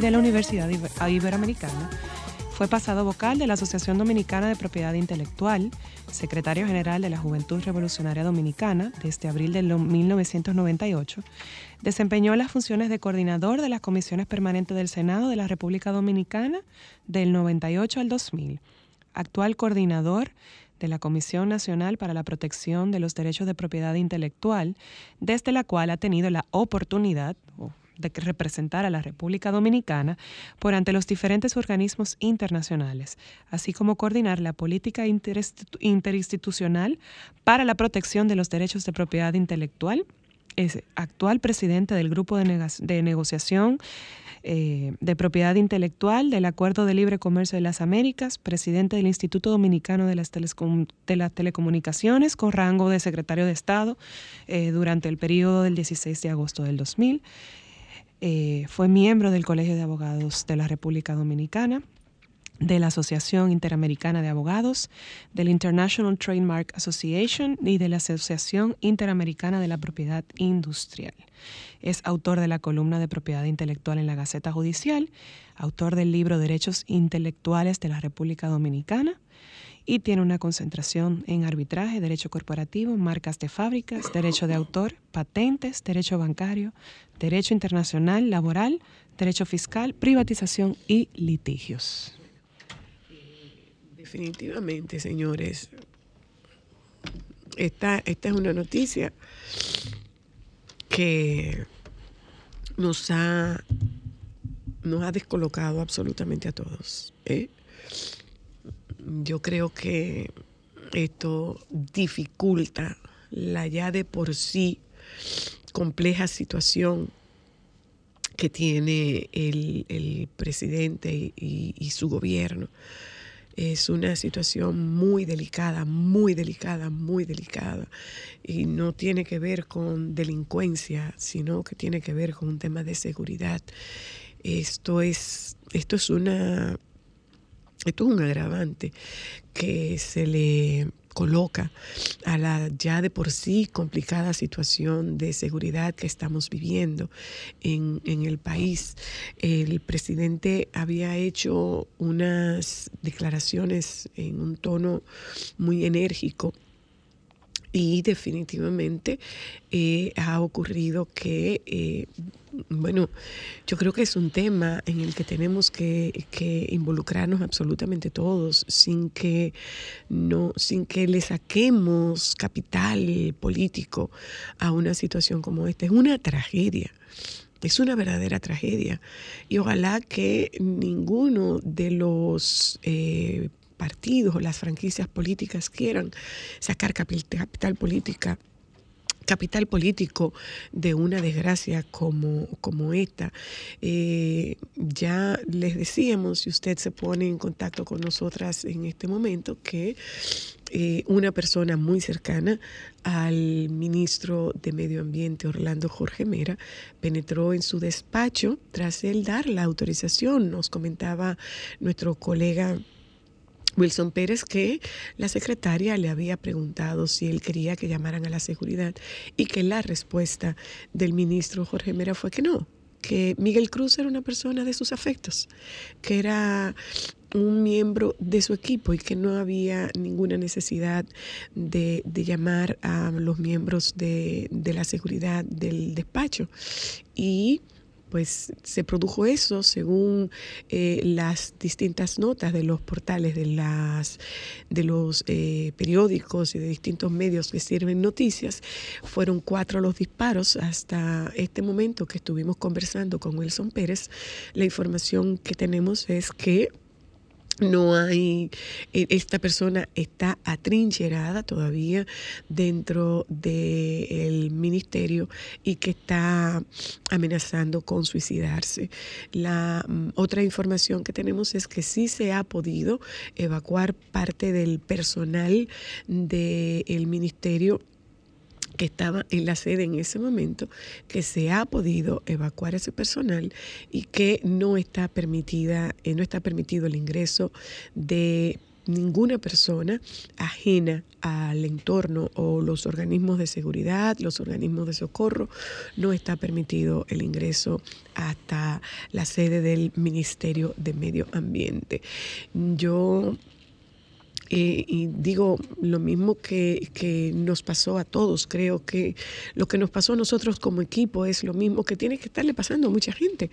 de la Universidad Iber- Iberoamericana Fue pasado vocal de la Asociación Dominicana de Propiedad Intelectual, secretario general de la Juventud Revolucionaria Dominicana desde abril de 1998. Desempeñó las funciones de coordinador de las comisiones permanentes del Senado de la República Dominicana del 98 al 2000. Actual coordinador de la Comisión Nacional para la Protección de los Derechos de Propiedad Intelectual, desde la cual ha tenido la oportunidad de representar a la República Dominicana por ante los diferentes organismos internacionales, así como coordinar la política interinstitucional para la protección de los derechos de propiedad intelectual. Es actual presidente del Grupo de, de Negociación eh, de Propiedad Intelectual del Acuerdo de Libre Comercio de las Américas, presidente del Instituto Dominicano de las, de las Telecomunicaciones con rango de secretario de Estado eh, durante el periodo del 16 de agosto del 2000. Eh, fue miembro del Colegio de Abogados de la República Dominicana, de la Asociación Interamericana de Abogados, del International Trademark Association y de la Asociación Interamericana de la Propiedad Industrial. Es autor de la columna de propiedad intelectual en la Gaceta Judicial, autor del libro Derechos Intelectuales de la República Dominicana y tiene una concentración en arbitraje, derecho corporativo, marcas de fábricas, derecho de autor, patentes, derecho bancario, derecho internacional, laboral, derecho fiscal, privatización y litigios. Definitivamente, señores, esta, esta es una noticia que nos ha, nos ha descolocado absolutamente a todos. ¿eh? Yo creo que esto dificulta la ya de por sí compleja situación que tiene el, presidente y, su gobierno. Es una situación muy delicada, muy delicada, muy delicada. Y no tiene que ver con delincuencia, sino que tiene que ver con un tema de seguridad. Esto es, esto es una, esto es un agravante que se le coloca a la ya de por sí complicada situación de seguridad que estamos viviendo en, el país. El presidente había hecho unas declaraciones en un tono muy enérgico y definitivamente eh, ha ocurrido que eh, bueno, yo creo que es un tema en el que tenemos que, involucrarnos absolutamente todos, sin que no, sin que le saquemos capital político a una situación como esta. Es una tragedia. Es una verdadera tragedia. Y ojalá que ninguno de los eh, partidos o las franquicias políticas quieran sacar capital política capital político de una desgracia como, como esta. Eh, ya les decíamos, si usted se pone en contacto con nosotras en este momento, que eh, una persona muy cercana al ministro de Medio Ambiente, Orlando Jorge Mera, penetró en su despacho tras él dar la autorización. Nos comentaba nuestro colega Wilson Pérez que la secretaria le había preguntado si él quería que llamaran a la seguridad y que la respuesta del ministro Jorge Mera fue que no, que Miguel Cruz era una persona de sus afectos, que era un miembro de su equipo y que no había ninguna necesidad de, llamar a los miembros de, de la seguridad del despacho. Y pues se produjo eso según eh, las distintas notas de los portales de las de los eh, periódicos y de distintos medios que sirven noticias. Fueron cuatro los disparos hasta este momento que estuvimos conversando con Wilson Pérez. La información que tenemos es que no hay, e, esta persona está atrincherada todavía dentro del ministerio y que está amenazando con suicidarse. La mm, otra información que tenemos es que sí se ha podido evacuar parte del personal del ministerio que estaba en la sede en ese momento, que se ha podido evacuar ese personal y que no está permitida, eh, no está permitido el ingreso de ninguna persona ajena al entorno o los organismos de seguridad, los organismos de socorro, no está permitido el ingreso hasta la sede del Ministerio de Medio Ambiente. Yo eh, y digo lo mismo que, que, nos pasó a todos. Creo que lo que nos pasó a nosotros como equipo es lo mismo que tiene que estarle pasando a mucha gente.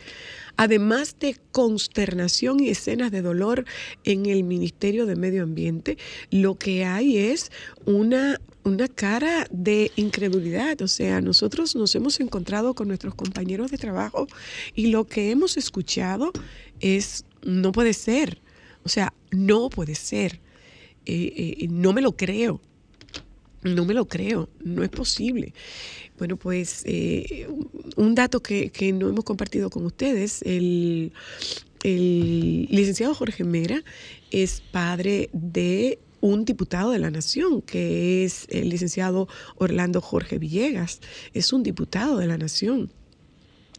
Además de consternación y escenas de dolor en el Ministerio de Medio Ambiente, lo que hay es una una cara de incredulidad. O sea, nosotros nos hemos encontrado con nuestros compañeros de trabajo y lo que hemos escuchado es, no puede ser. O sea, no puede ser. Eh, eh, no me lo creo. No me lo creo, no es posible. Bueno, pues eh, un dato que, no hemos compartido con ustedes, el, el licenciado Jorge Mera es padre de un diputado de la Nación, que es el licenciado Orlando Jorge Villegas, es un diputado de la Nación.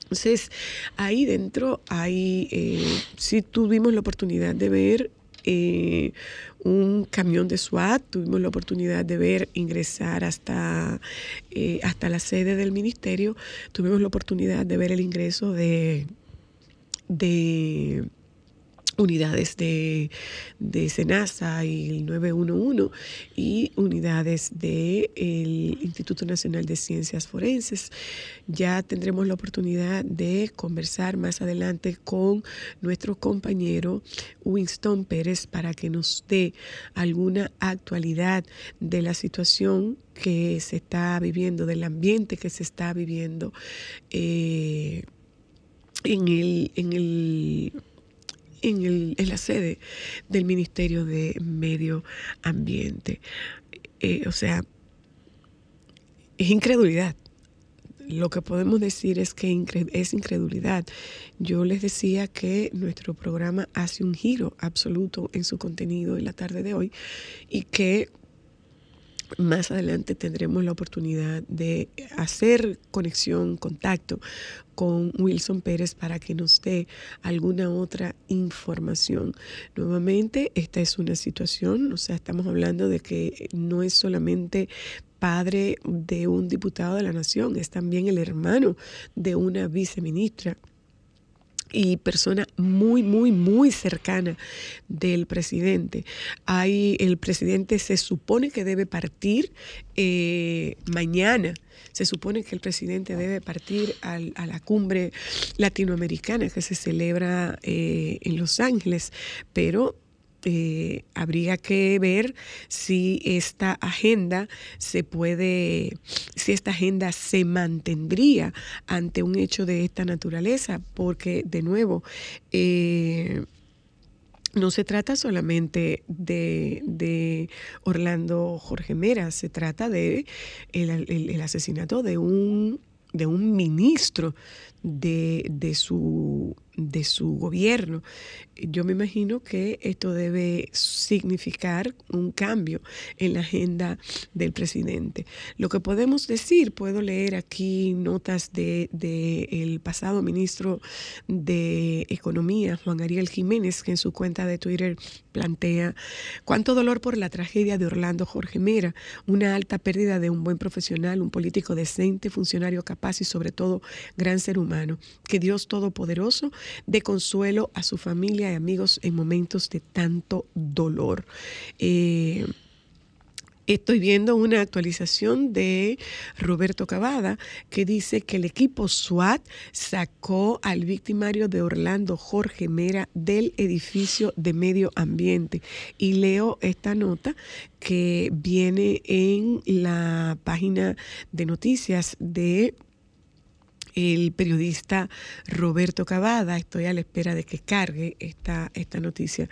Entonces, ahí dentro, ahí sí tuvimos la oportunidad de ver eh, un camión de SWAT. Tuvimos la oportunidad de ver ingresar hasta, eh, hasta la sede del ministerio. Tuvimos la oportunidad de ver el ingreso de, de unidades de, de SENASA y el 911 y unidades del Instituto Nacional de Ciencias Forenses. Ya tendremos la oportunidad de conversar más adelante con nuestro compañero Winston Pérez para que nos dé alguna actualidad de la situación que se está viviendo, del ambiente que se está viviendo eh, en el, en el en, la sede del Ministerio de Medio Ambiente. Eh, o sea, es incredulidad. Lo que podemos decir es que es incredulidad. Yo les decía que nuestro programa hace un giro absoluto en su contenido en la tarde de hoy y que más adelante tendremos la oportunidad de hacer conexión, contacto con Wilson Pérez para que nos dé alguna otra información. Nuevamente, esta es una situación, o sea, estamos hablando de que no es solamente padre de un diputado de la nación, es también el hermano de una viceministra y persona muy, muy, muy cercana del presidente. Hay, el presidente se supone que debe partir eh, mañana. Se supone que el presidente debe partir al, a la cumbre latinoamericana que se celebra eh, en Los Ángeles, pero eh, habría que ver si esta agenda se puede, si esta agenda se mantendría ante un hecho de esta naturaleza, porque de nuevo, eh, no se trata solamente de, Orlando Jorge Mera, se trata de el, asesinato de un, de un ministro de, de, su, de su gobierno. Yo me imagino que esto debe significar un cambio en la agenda del presidente. Lo que podemos decir, puedo leer aquí notas del de, el pasado ministro de Economía, Juan Ariel Jiménez, que en su cuenta de Twitter plantea cuánto dolor por la tragedia de Orlando Jorge Mera, una alta pérdida de un buen profesional, un político decente, funcionario capaz y sobre todo gran ser humano. Que Dios Todopoderoso de consuelo a su familia y amigos en momentos de tanto dolor. Eh, Estoy viendo una actualización de Roberto Cavada que dice que el equipo SWAT sacó al victimario de Orlando Jorge Mera del edificio de medio ambiente. Y leo esta nota que viene en la página de noticias de el periodista Roberto Cavada. Estoy a la espera de que cargue esta, esta noticia.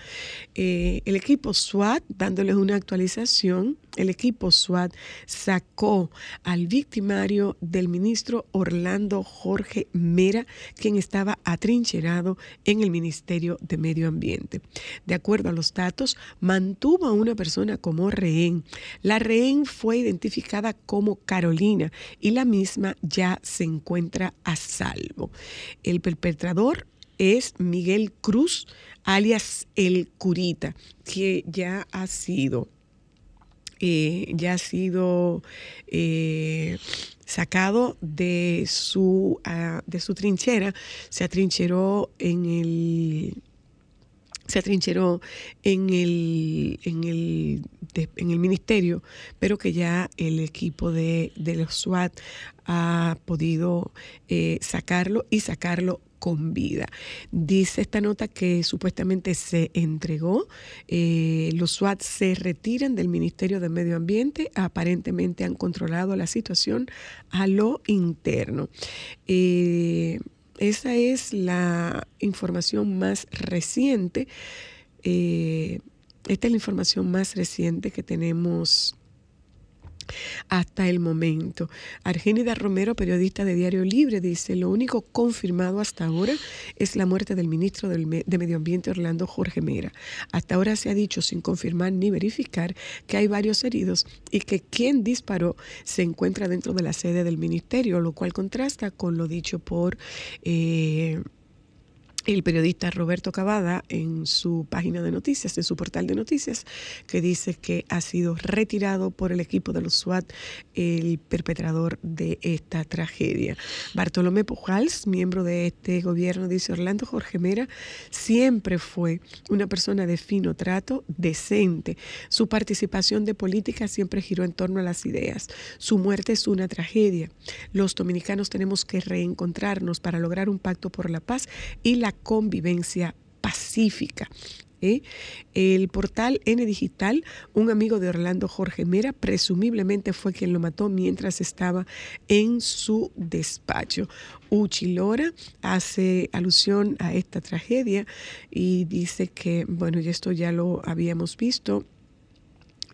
Eh, el equipo SWAT, dándoles una actualización, el equipo SWAT sacó al victimario del ministro Orlando Jorge Mera, quien estaba atrincherado en el Ministerio de Medio Ambiente. De acuerdo a los datos, mantuvo a una persona como rehén. La rehén fue identificada como Carolina y la misma ya se encuentra a salvo. El perpetrador es Miguel Cruz, alias El Curita, que ya ha sido eh, ya ha sido eh, sacado de su, ah, de su trinchera, se atrincheró en el se atrincheró en el, en el, en el ministerio, pero que ya el equipo de, de los SWAT ha podido eh, sacarlo y sacarlo con vida. Dice esta nota que supuestamente se entregó, eh, los SWAT se retiran del Ministerio de Medio Ambiente, aparentemente han controlado la situación a lo interno. Eh, esa es la información más reciente. eh, esta es la información más reciente que tenemos hasta el momento. Argénida Romero, periodista de Diario Libre, dice, lo único confirmado hasta ahora es la muerte del ministro de Medio Ambiente, Orlando Jorge Mera. Hasta ahora se ha dicho, sin confirmar ni verificar, que hay varios heridos y que quien disparó se encuentra dentro de la sede del ministerio, lo cual contrasta con lo dicho por... eh, el periodista Roberto Cavada en su página de noticias, en su portal de noticias, que dice que ha sido retirado por el equipo de los SWAT el perpetrador de esta tragedia. Bartolomé Pujals, miembro de este gobierno, dice Orlando Jorge Mera, siempre fue una persona de fino trato, decente. Su participación de política siempre giró en torno a las ideas. Su muerte es una tragedia. Los dominicanos tenemos que reencontrarnos para lograr un pacto por la paz y la convivencia pacífica. ¿eh? El portal N Digital, un amigo de Orlando Jorge Mera, presumiblemente fue quien lo mató mientras estaba en su despacho. Uchi Lora hace alusión a esta tragedia y dice que, bueno, y esto ya lo habíamos visto,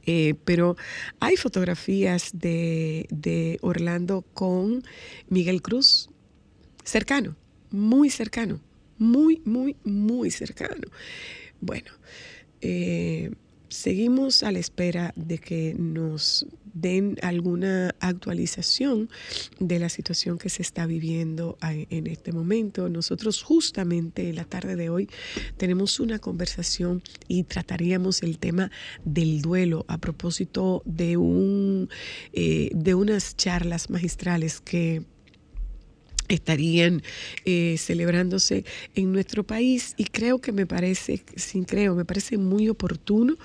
eh, pero hay fotografías de, de Orlando con Miguel Cruz cercano, muy cercano, muy, muy, muy cercano. Bueno, eh, seguimos a la espera de que nos den alguna actualización de la situación que se está viviendo en este momento. Nosotros justamente en la tarde de hoy tenemos una conversación y trataríamos el tema del duelo a propósito de un eh, de unas charlas magistrales que estarían eh, celebrándose en nuestro país y creo que me parece, sin creo, me parece muy oportuno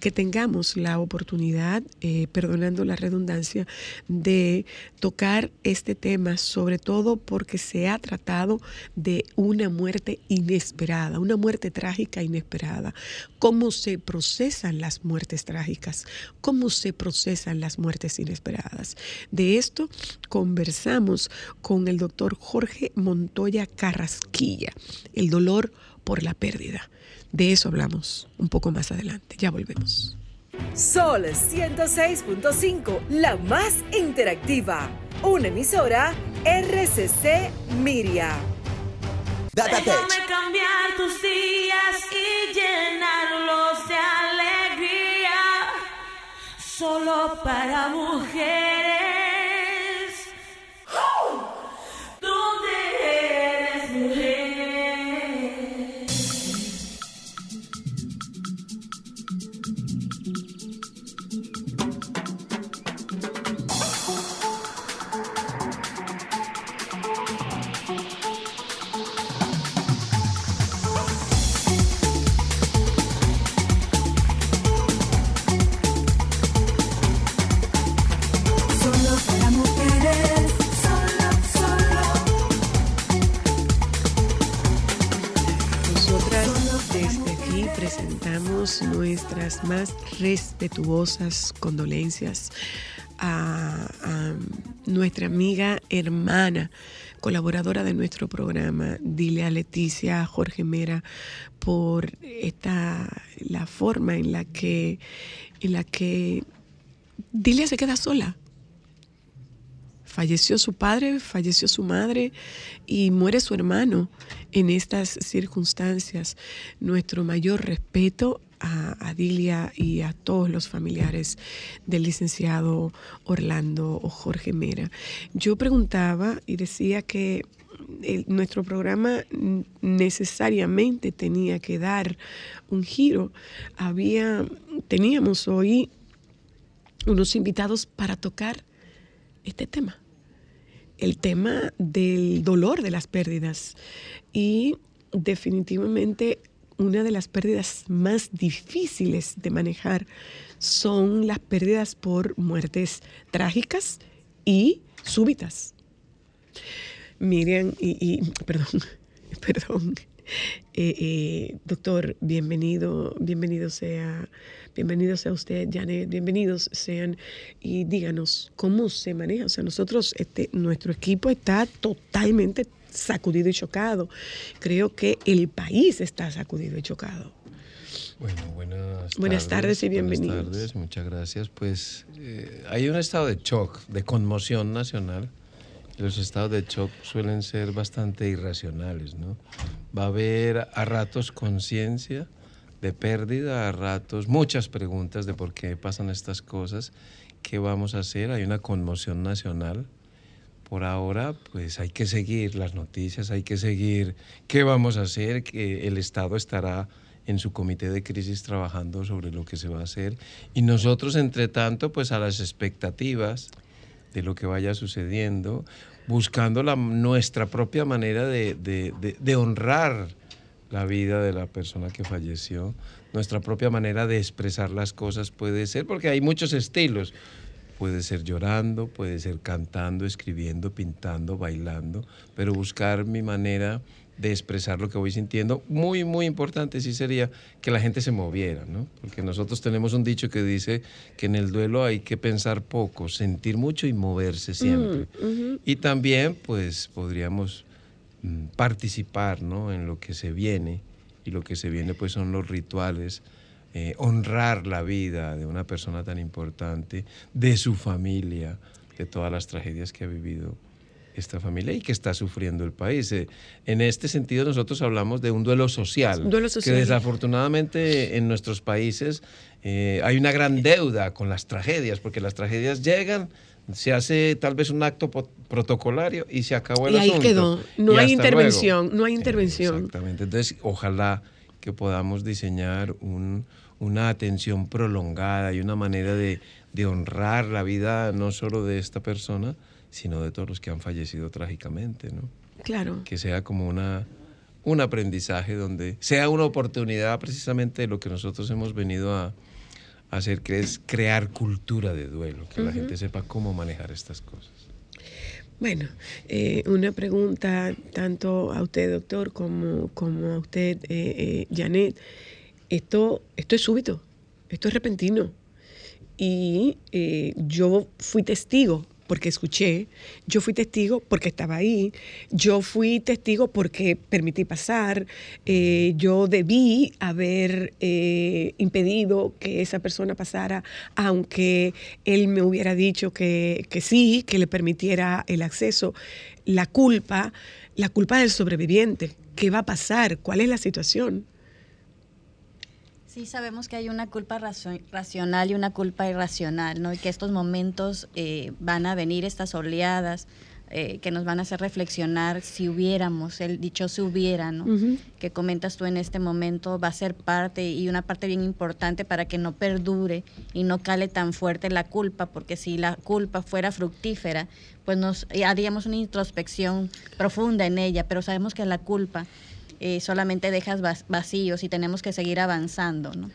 que tengamos la oportunidad, eh, perdonando la redundancia, de tocar este tema, sobre todo porque se ha tratado de una muerte inesperada, una muerte trágica inesperada. ¿Cómo se procesan las muertes trágicas? ¿Cómo se procesan las muertes inesperadas? De esto conversamos con el doctor Jorge Montoya Carrasquilla, el dolor por la pérdida. De eso hablamos un poco más adelante. Ya volvemos. Sol 106.5, la más interactiva. Una emisora RCC Miria. Déjame cambiar tus días y llenarlos de alegría. Solo para mujeres. Nuestras más respetuosas condolencias a, a nuestra amiga hermana, colaboradora de nuestro programa, dile a Leticia Jorge Mera, por esta la forma en la que en la que Dilia se queda sola. Falleció su padre, falleció su madre y muere su hermano en estas circunstancias. Nuestro mayor respeto a, a Dilia y a todos los familiares del licenciado Orlando o Jorge Mera. Yo preguntaba y decía que nuestro programa necesariamente tenía que dar un giro. Había, teníamos hoy unos invitados para tocar este tema, el tema del dolor de las pérdidas. Y definitivamente una de las pérdidas más difíciles de manejar son las pérdidas por muertes trágicas y súbitas. Miriam, y, perdón, perdón, Eh, eh, doctor, bienvenido, bienvenido sea, bienvenido sea usted, Janet, bienvenidos sean y díganos cómo se maneja. O sea, nosotros, este, nuestro equipo está totalmente sacudido y chocado. Creo que el país está sacudido y chocado. Bueno, buenas, Buenas tardes y bienvenidos. Buenas tardes, muchas gracias. Pues eh, hay un estado de shock, de conmoción nacional. Los estados de shock suelen ser bastante irracionales, ¿no? Va a haber a ratos conciencia de pérdida, a ratos muchas preguntas de por qué pasan estas cosas, qué vamos a hacer. Hay una conmoción nacional. Por ahora, pues hay que seguir las noticias, hay que seguir qué vamos a hacer, que el Estado estará en su comité de crisis trabajando sobre lo que se va a hacer. Y nosotros, entre tanto, pues a las expectativas de lo que vaya sucediendo, buscando la, nuestra propia manera de, de- honrar la vida de la persona que falleció, nuestra propia manera de expresar las cosas puede ser, porque hay muchos estilos. Puede ser llorando, puede ser cantando, escribiendo, pintando, bailando, pero buscar mi manera de expresar lo que voy sintiendo. Muy, muy importante sí sería que la gente se moviera, ¿no? Porque nosotros tenemos un dicho que dice que en el duelo hay que pensar poco, sentir mucho y moverse siempre. Y también, pues, podríamos mm, participar, ¿no? En lo que se viene. Y lo que se viene, pues, son los rituales, eh, honrar la vida de una persona tan importante, de su familia, de todas las tragedias que ha vivido esta familia y que está sufriendo el país. Eh, en este sentido, nosotros hablamos de un duelo social, duelo social. que desafortunadamente en nuestros países eh, hay una gran deuda con las tragedias, porque las tragedias llegan, se hace tal vez un acto protocolario y se acabó el Y ahí asunto. quedó. No Y hay intervención, luego. no hay intervención. Exactamente. Entonces, ojalá que podamos diseñar un- una atención prolongada y una manera de, de honrar la vida no solo de esta persona, sino de todos los que han fallecido trágicamente, ¿no? Claro. Que sea como una, un aprendizaje donde sea una oportunidad precisamente de lo que nosotros hemos venido a hacer, que es crear cultura de duelo, que la gente sepa cómo manejar estas cosas. Bueno, eh, una pregunta tanto a usted, doctor, como, como a usted, eh, eh, Janet. Esto, esto es súbito, esto es repentino. Y yo fui testigo porque escuché, yo fui testigo porque estaba ahí, yo fui testigo porque permití pasar, eh, yo debí haber eh, impedido que esa persona pasara, aunque él me hubiera dicho que, que sí, que le permitiera el acceso. La culpa, la culpa del sobreviviente, ¿qué va a pasar? ¿Cuál es la situación? Sí, sabemos que hay una culpa racional y una culpa irracional, ¿no? Y que estos momentos eh, van a venir, estas oleadas, eh, que nos van a hacer reflexionar si hubiéramos, el dicho si hubiera, ¿no? Que comentas tú en este momento, va a ser parte y una parte bien importante para que no perdure y no cale tan fuerte la culpa, porque si la culpa fuera fructífera, pues nos haríamos una introspección profunda en ella, pero sabemos que la culpa eh, solamente dejas vacíos y tenemos que seguir avanzando, ¿no?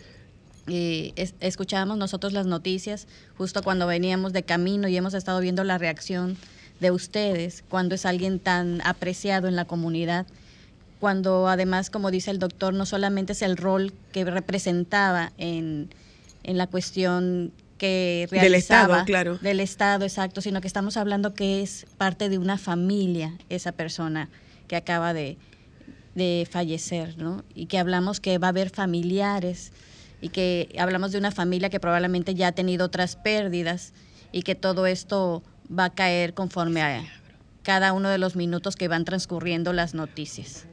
Eh, es- escuchábamos nosotros las noticias justo cuando veníamos de camino y hemos estado viendo la reacción de ustedes cuando es alguien tan apreciado en la comunidad, cuando además, como dice el doctor, no solamente es el rol que representaba en, en la cuestión que Del realizaba Estado, claro. del Estado, exacto, sino que estamos hablando que es parte de una familia esa persona que acaba de, de fallecer, ¿no? Y que hablamos que va a haber familiares y que hablamos de una familia que probablemente ya ha tenido otras pérdidas y que todo esto va a caer conforme a cada uno de los minutos que van transcurriendo las noticias.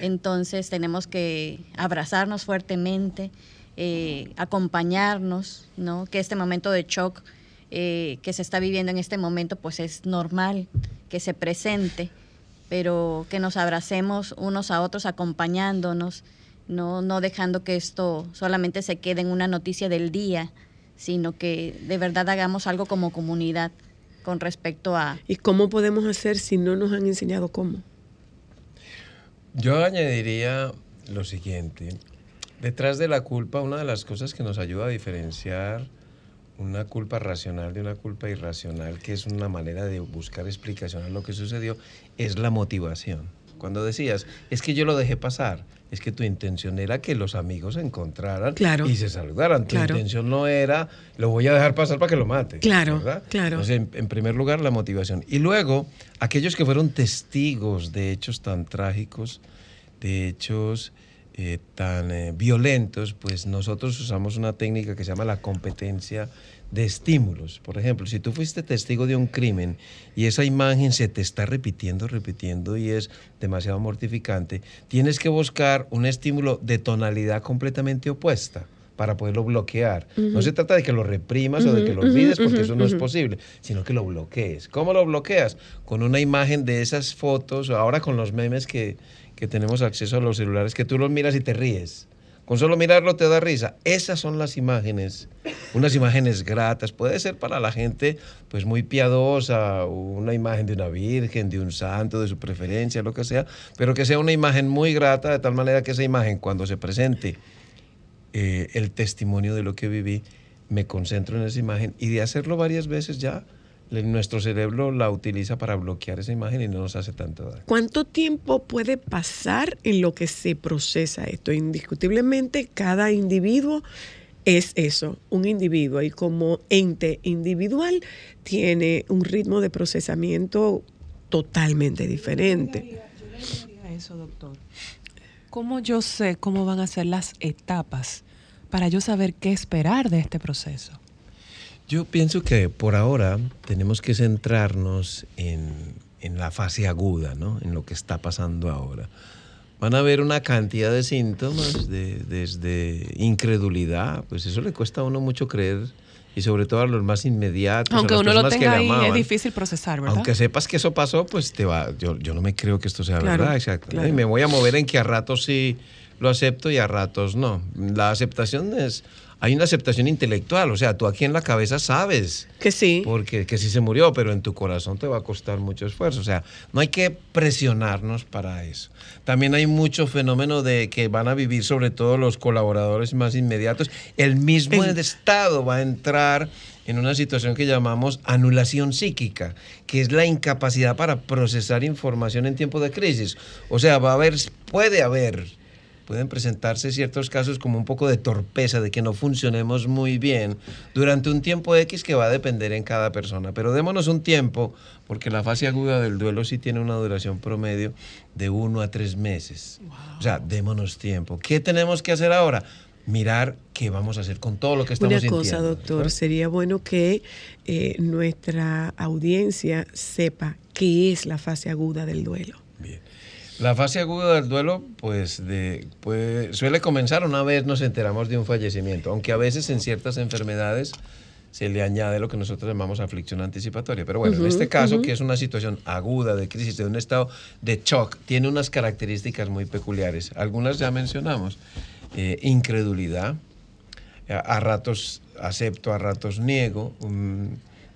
Entonces tenemos que abrazarnos fuertemente, eh, acompañarnos, ¿no? Que este momento de shock eh, que se está viviendo en este momento, pues es normal que se presente, pero que nos abracemos unos a otros acompañándonos, no, no dejando que esto solamente se quede en una noticia del día, sino que de verdad hagamos algo como comunidad con respecto a... ¿Y cómo podemos hacer si no nos han enseñado cómo? Yo añadiría lo siguiente. Detrás de la culpa, una de las cosas que nos ayuda a diferenciar una culpa racional de una culpa irracional, que es una manera de buscar explicación a lo que sucedió, es la motivación. Cuando decías, es que yo lo dejé pasar, es que tu intención era que los amigos se encontraran Claro. y se saludaran. Tu Claro. intención no era, lo voy a dejar pasar para que lo mate. Claro, ¿verdad? claro. Entonces, en, en primer lugar, la motivación. Y luego, aquellos que fueron testigos de hechos tan trágicos, de hechos eh, tan eh, violentos, pues nosotros usamos una técnica que se llama la competencia de estímulos. Por ejemplo, si tú fuiste testigo de un crimen y esa imagen se te está repitiendo, repitiendo y es demasiado mortificante, tienes que buscar un estímulo de tonalidad completamente opuesta para poderlo bloquear. No Ujú. se trata de que lo reprimas o de que lo olvides, porque eso no es posible, sino que lo bloquees. ¿Cómo lo bloqueas? Con una imagen de esas fotos, ahora con los memes que, que tenemos acceso a los celulares, que tú los miras y te ríes. Con solo mirarlo te da risa. Esas son las imágenes, unas imágenes gratas. Puede ser para la gente pues muy piadosa, una imagen de una virgen, de un santo, de su preferencia, lo que sea, pero que sea una imagen muy grata de tal manera que esa imagen cuando se presente eh, el testimonio de lo que viví, me concentro en esa imagen y de hacerlo varias veces ya, nuestro cerebro la utiliza para bloquear esa imagen y no nos hace tanto daño. ¿Cuánto tiempo puede pasar en lo que se procesa esto? Indiscutiblemente, cada individuo es eso, un individuo, y como ente individual tiene un ritmo de procesamiento totalmente diferente. a eso, doctor. ¿Cómo yo sé cómo van a ser las etapas para yo saber qué esperar de este proceso? Yo pienso que por ahora tenemos que centrarnos en, en la fase aguda, ¿no? en lo que está pasando ahora. Van a haber una cantidad de síntomas, de- desde incredulidad, pues eso le cuesta a uno mucho creer, y sobre todo a los más inmediatos. a Aunque las uno lo tenga ahí, es amaban. difícil procesar, ¿verdad? Aunque sepas que eso pasó, pues te va. Yo, yo no me creo que esto sea Claro, verdad, exacto. claro. Y me voy a mover en que a ratos sí lo acepto y a ratos no. La aceptación es. Hay una aceptación intelectual, o sea, tú aquí en la cabeza sabes que sí, porque que sí se murió, pero en tu corazón te va a costar mucho esfuerzo. O sea, no hay que presionarnos para eso. También hay mucho fenómeno de que van a vivir, sobre todo los colaboradores más inmediatos. El mismo Estado va a entrar en una situación que llamamos anulación psíquica, que es la incapacidad para procesar información en tiempo de crisis. O sea, va a haber, puede haber pueden presentarse ciertos casos como un poco de torpeza, de que no funcionemos muy bien durante un tiempo X que va a depender en cada persona. Pero démonos un tiempo, porque la fase aguda del duelo sí tiene una duración promedio de uno a tres meses. O sea, démonos tiempo. ¿Qué tenemos que hacer ahora? Mirar qué vamos a hacer con todo lo que estamos Una sintiendo. cosa, doctor, ¿verdad? sería bueno que eh, nuestra audiencia sepa qué es la fase aguda del duelo. La fase aguda del duelo, pues, de, pues, suele comenzar una vez nos enteramos de un fallecimiento, aunque a veces en ciertas enfermedades se le añade lo que nosotros llamamos aflicción anticipatoria. Pero bueno, en este caso, que es una situación aguda de crisis, de un estado de shock, tiene unas características muy peculiares. Algunas ya mencionamos. Eh, incredulidad, a, a ratos acepto, a ratos niego. mm,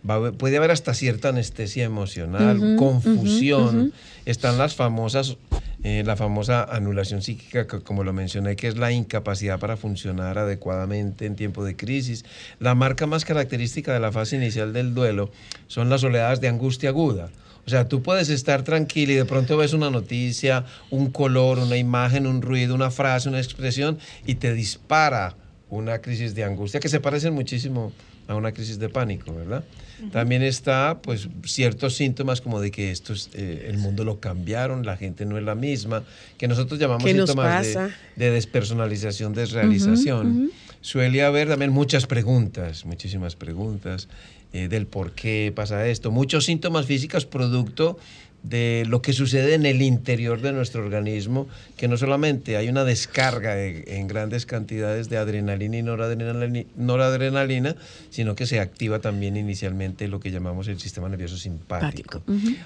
va puede haber hasta cierta anestesia emocional, confusión. Están las famosas, eh, la famosa anulación psíquica, que como lo mencioné, que es la incapacidad para funcionar adecuadamente en tiempo de crisis. La marca más característica de la fase inicial del duelo son las oleadas de angustia aguda. O sea, tú puedes estar tranquilo y de pronto ves una noticia, un color, una imagen, un ruido, una frase, una expresión y te dispara una crisis de angustia que se parece muchísimo a una crisis de pánico, ¿verdad? También está, pues, ciertos síntomas como de que esto es, eh, el mundo lo cambiaron, la gente no es la misma, que nosotros llamamos ¿Qué nos síntomas de, de despersonalización, desrealización. Ujú, ujú. Suele haber también muchas preguntas, muchísimas preguntas eh, del por qué pasa esto, muchos síntomas físicos producto de lo que sucede en el interior de nuestro organismo, que no solamente hay una descarga de- en grandes cantidades de adrenalina y noradrenalina, noradrenalina, sino que se activa también inicialmente lo que llamamos el sistema nervioso simpático.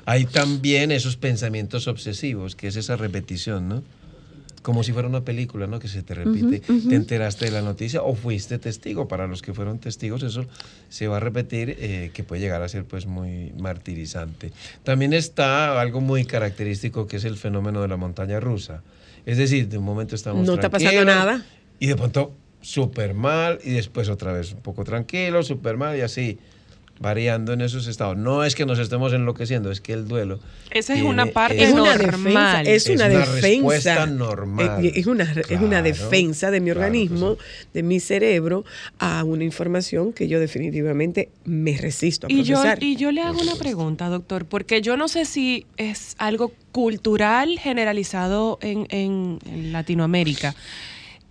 Hay también esos pensamientos obsesivos, que es esa repetición, ¿no? Como si fuera una película, ¿no? Que se te repite. Te enteraste de la noticia o fuiste testigo. Para los que fueron testigos, eso se va a repetir, eh, que puede llegar a ser pues muy martirizante. También está algo muy característico que es el fenómeno de la montaña rusa. Es decir, de un momento estamos No está pasando nada. Y de pronto súper mal y después otra vez un poco tranquilo, súper mal y así variando en esos estados. No es que nos estemos enloqueciendo, es que el duelo. Esa es tiene una parte Es una normal. defensa, es una, respuesta defensa. normal. Eh, Es una, es una defensa de mi claro organismo, de mi cerebro, a una información que yo definitivamente me resisto a Y yo, procesar. y yo le hago una pregunta, doctor, porque yo no sé si es algo cultural generalizado en, en- en Latinoamérica.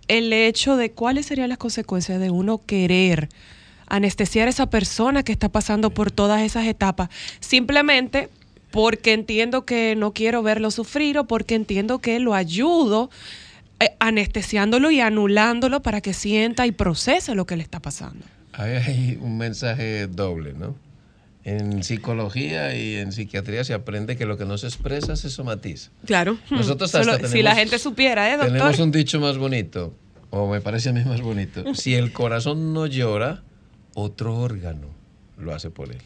El hecho de cuáles serían las consecuencias de uno querer anestesiar a esa persona que está pasando por todas esas etapas, simplemente porque entiendo que no quiero verlo sufrir o porque entiendo que lo ayudo eh, anestesiándolo y anulándolo para que sienta y procese lo que le está pasando. Hay, un mensaje doble, ¿no? En psicología y en psiquiatría se aprende que lo que no se expresa se somatiza. Claro. Nosotros Solo- hasta si la gente supiera, ¿eh, doctor? Tenemos un dicho más bonito, o me parece a mí más bonito. Si el corazón no llora, otro órgano lo hace por él.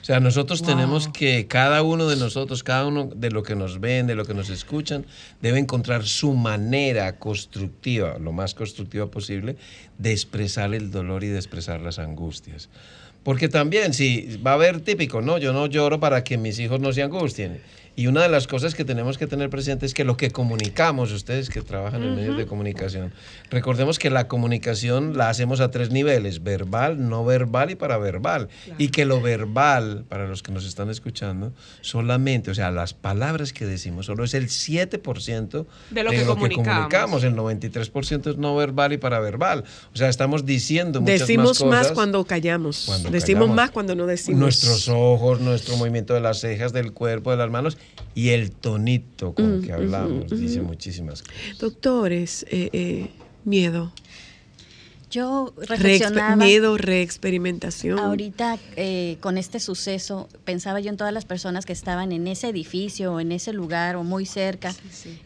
O sea, nosotros tenemos que, cada uno de nosotros, cada uno de lo que nos ven, de lo que nos escuchan, debe encontrar su manera constructiva, lo más constructiva posible, de expresar el dolor y de expresar las angustias. Porque también, si va a haber típico, no, yo no lloro para que mis hijos no se angustien. Y una de las cosas que tenemos que tener presente es que lo que comunicamos, ustedes que trabajan en medios de comunicación, recordemos que la comunicación la hacemos a tres niveles, verbal, no verbal y paraverbal. Y que lo verbal, para los que nos están escuchando, solamente, o sea, las palabras que decimos, solo es el 7% De lo que comunicamos. El 93% es no verbal y paraverbal. O sea, estamos diciendo muchas Decimos más más, cosas. cuando callamos. Cuando Decimos callamos. más cuando no decimos. Nuestros ojos, nuestro movimiento de las cejas, del cuerpo, de las manos y el tonito con Mm, que hablamos. Dice muchísimas cosas. Doctores, eh, eh, miedo. Yo reflexionaba. miedo, reexperimentación. Ahorita, eh, con este suceso, pensaba yo en todas las personas que estaban en ese edificio, o en ese lugar, o muy cerca,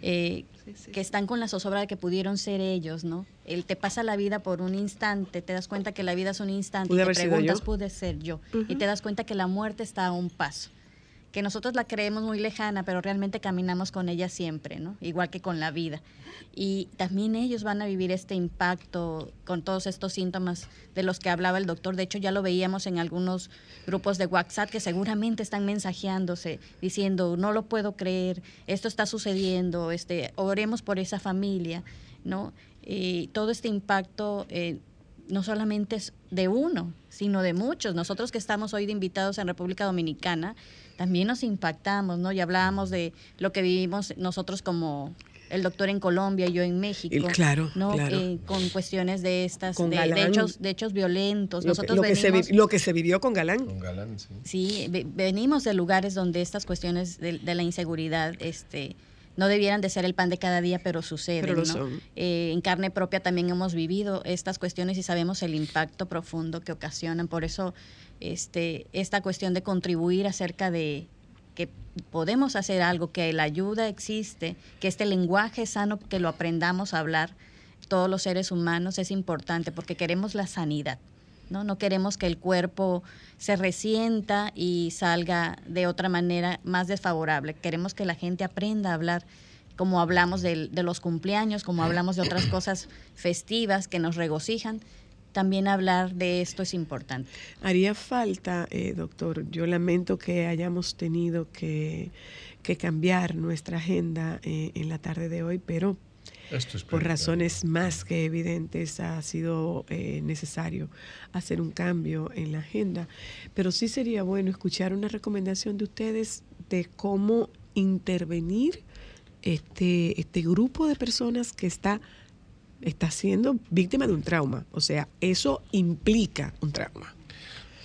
eh, que están con la zozobra de que pudieron ser ellos, ¿no? El te pasa la vida por un instante, te das cuenta que la vida es un instante, Pude y te preguntas, pude ser yo, y te das cuenta que la muerte está a un paso que nosotros la creemos muy lejana, pero realmente caminamos con ella siempre, ¿no? Igual que con la vida. Y también ellos van a vivir este impacto con todos estos síntomas de los que hablaba el doctor. De hecho, ya lo veíamos en algunos grupos de WhatsApp que seguramente están mensajeándose, diciendo, no lo puedo creer, esto está sucediendo, este, oremos por esa familia, ¿no? Y todo este impacto eh, no solamente es de uno, sino de muchos. Nosotros que estamos hoy de invitados en República Dominicana, también nos impactamos, ¿no? Y hablábamos de lo que vivimos nosotros como el doctor en Colombia y yo en México. Claro, ¿no? claro. Eh, con cuestiones de estas, de, hechos, de hechos violentos. Lo que, Nosotros lo que se, lo que se vivió con Galán. Con Galán, sí. Sí, ve- venimos de lugares donde estas cuestiones de, de la inseguridad este, no debieran de ser el pan de cada día, pero lo ¿no? son. Eh, en carne propia también hemos vivido estas cuestiones y sabemos el impacto profundo que ocasionan. Por eso este, esta cuestión de contribuir acerca de que podemos hacer algo, que la ayuda existe, que este lenguaje sano, que lo aprendamos a hablar todos los seres humanos es importante porque queremos la sanidad. ¿No? queremos que el cuerpo se resienta y salga de otra manera más desfavorable. Queremos que la gente aprenda a hablar como hablamos del- de, los cumpleaños, como hablamos de otras cosas festivas que nos regocijan. También hablar de esto es importante. Haría falta, eh, doctor, yo lamento que hayamos tenido que, que cambiar nuestra agenda eh, en la tarde de hoy, pero Esto es por razones más que evidentes ha sido eh, necesario hacer un cambio en la agenda. Pero sí sería bueno escuchar una recomendación de ustedes de cómo intervenir este, este grupo de personas que está, está siendo víctima de un trauma. O sea, eso implica un trauma.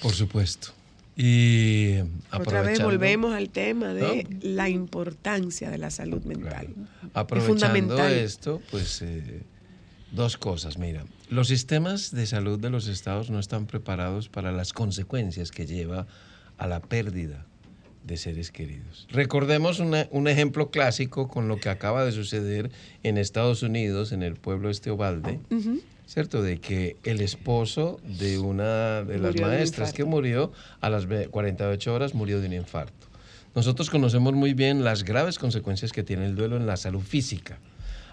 Por supuesto. Y Otra vez aprovechando- volvemos al tema de la importancia de la salud mental. Es Aprovechando fundamental. esto, pues eh, dos cosas. Mira, los sistemas de salud de los estados no están preparados para las consecuencias que lleva a la pérdida de seres queridos. Recordemos una- un ejemplo clásico con lo que acaba de suceder en Estados Unidos, en el pueblo este Ovalde, ¿cierto? De que el esposo de una de las Murió de un maestras que murió a las ve- 48 horas murió de un infarto. Nosotros conocemos muy bien las graves consecuencias que tiene el duelo en la salud física.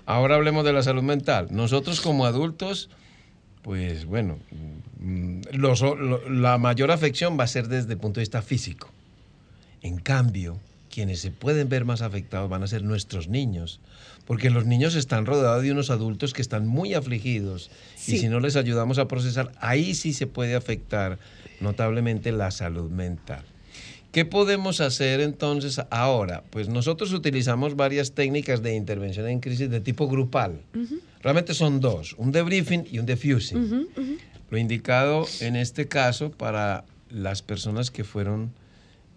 Ahora hablemos de la salud mental. Nosotros como adultos, pues bueno, mm, los- lo- la mayor afección va a ser desde el punto de vista físico. En cambio, quienes se pueden ver más afectados van a ser nuestros niños, porque los niños están rodeados de unos adultos que están muy afligidos y si no les ayudamos a procesar, ahí sí se puede afectar notablemente la salud mental. ¿Qué podemos hacer entonces ahora? Pues nosotros utilizamos varias técnicas de intervención en crisis de tipo grupal. Realmente son dos, un debriefing y un defusing. Lo indicado en este caso para las personas que fueron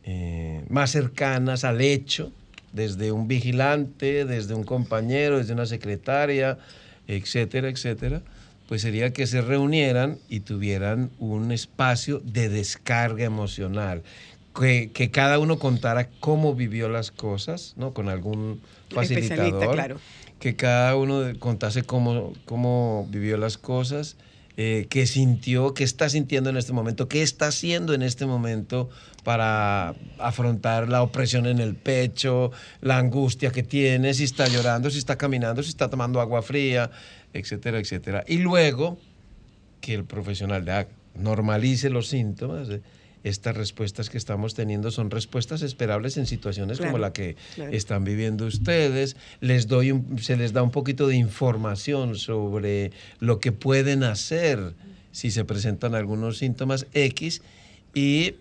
eh, más cercanas al hecho, desde un vigilante, desde un compañero, desde una secretaria, etcétera, etcétera, pues sería que se reunieran y tuvieran un espacio de descarga emocional. Que, que cada uno contara cómo vivió las cosas, ¿no? Con algún facilitador claro. que cada uno contase cómo, cómo vivió las cosas, eh, qué sintió, qué está sintiendo en este momento, qué está haciendo en este momento para afrontar la opresión en el pecho, la angustia que tiene, si está llorando, si está caminando, si está tomando agua fría, etcétera, etcétera. Y luego que el profesional de ACT normalice los síntomas. eh, Estas respuestas que estamos teniendo son respuestas esperables en situaciones como la que claro. están viviendo ustedes. Les doy un- se les da un poquito de información sobre lo que pueden hacer si se presentan algunos síntomas X y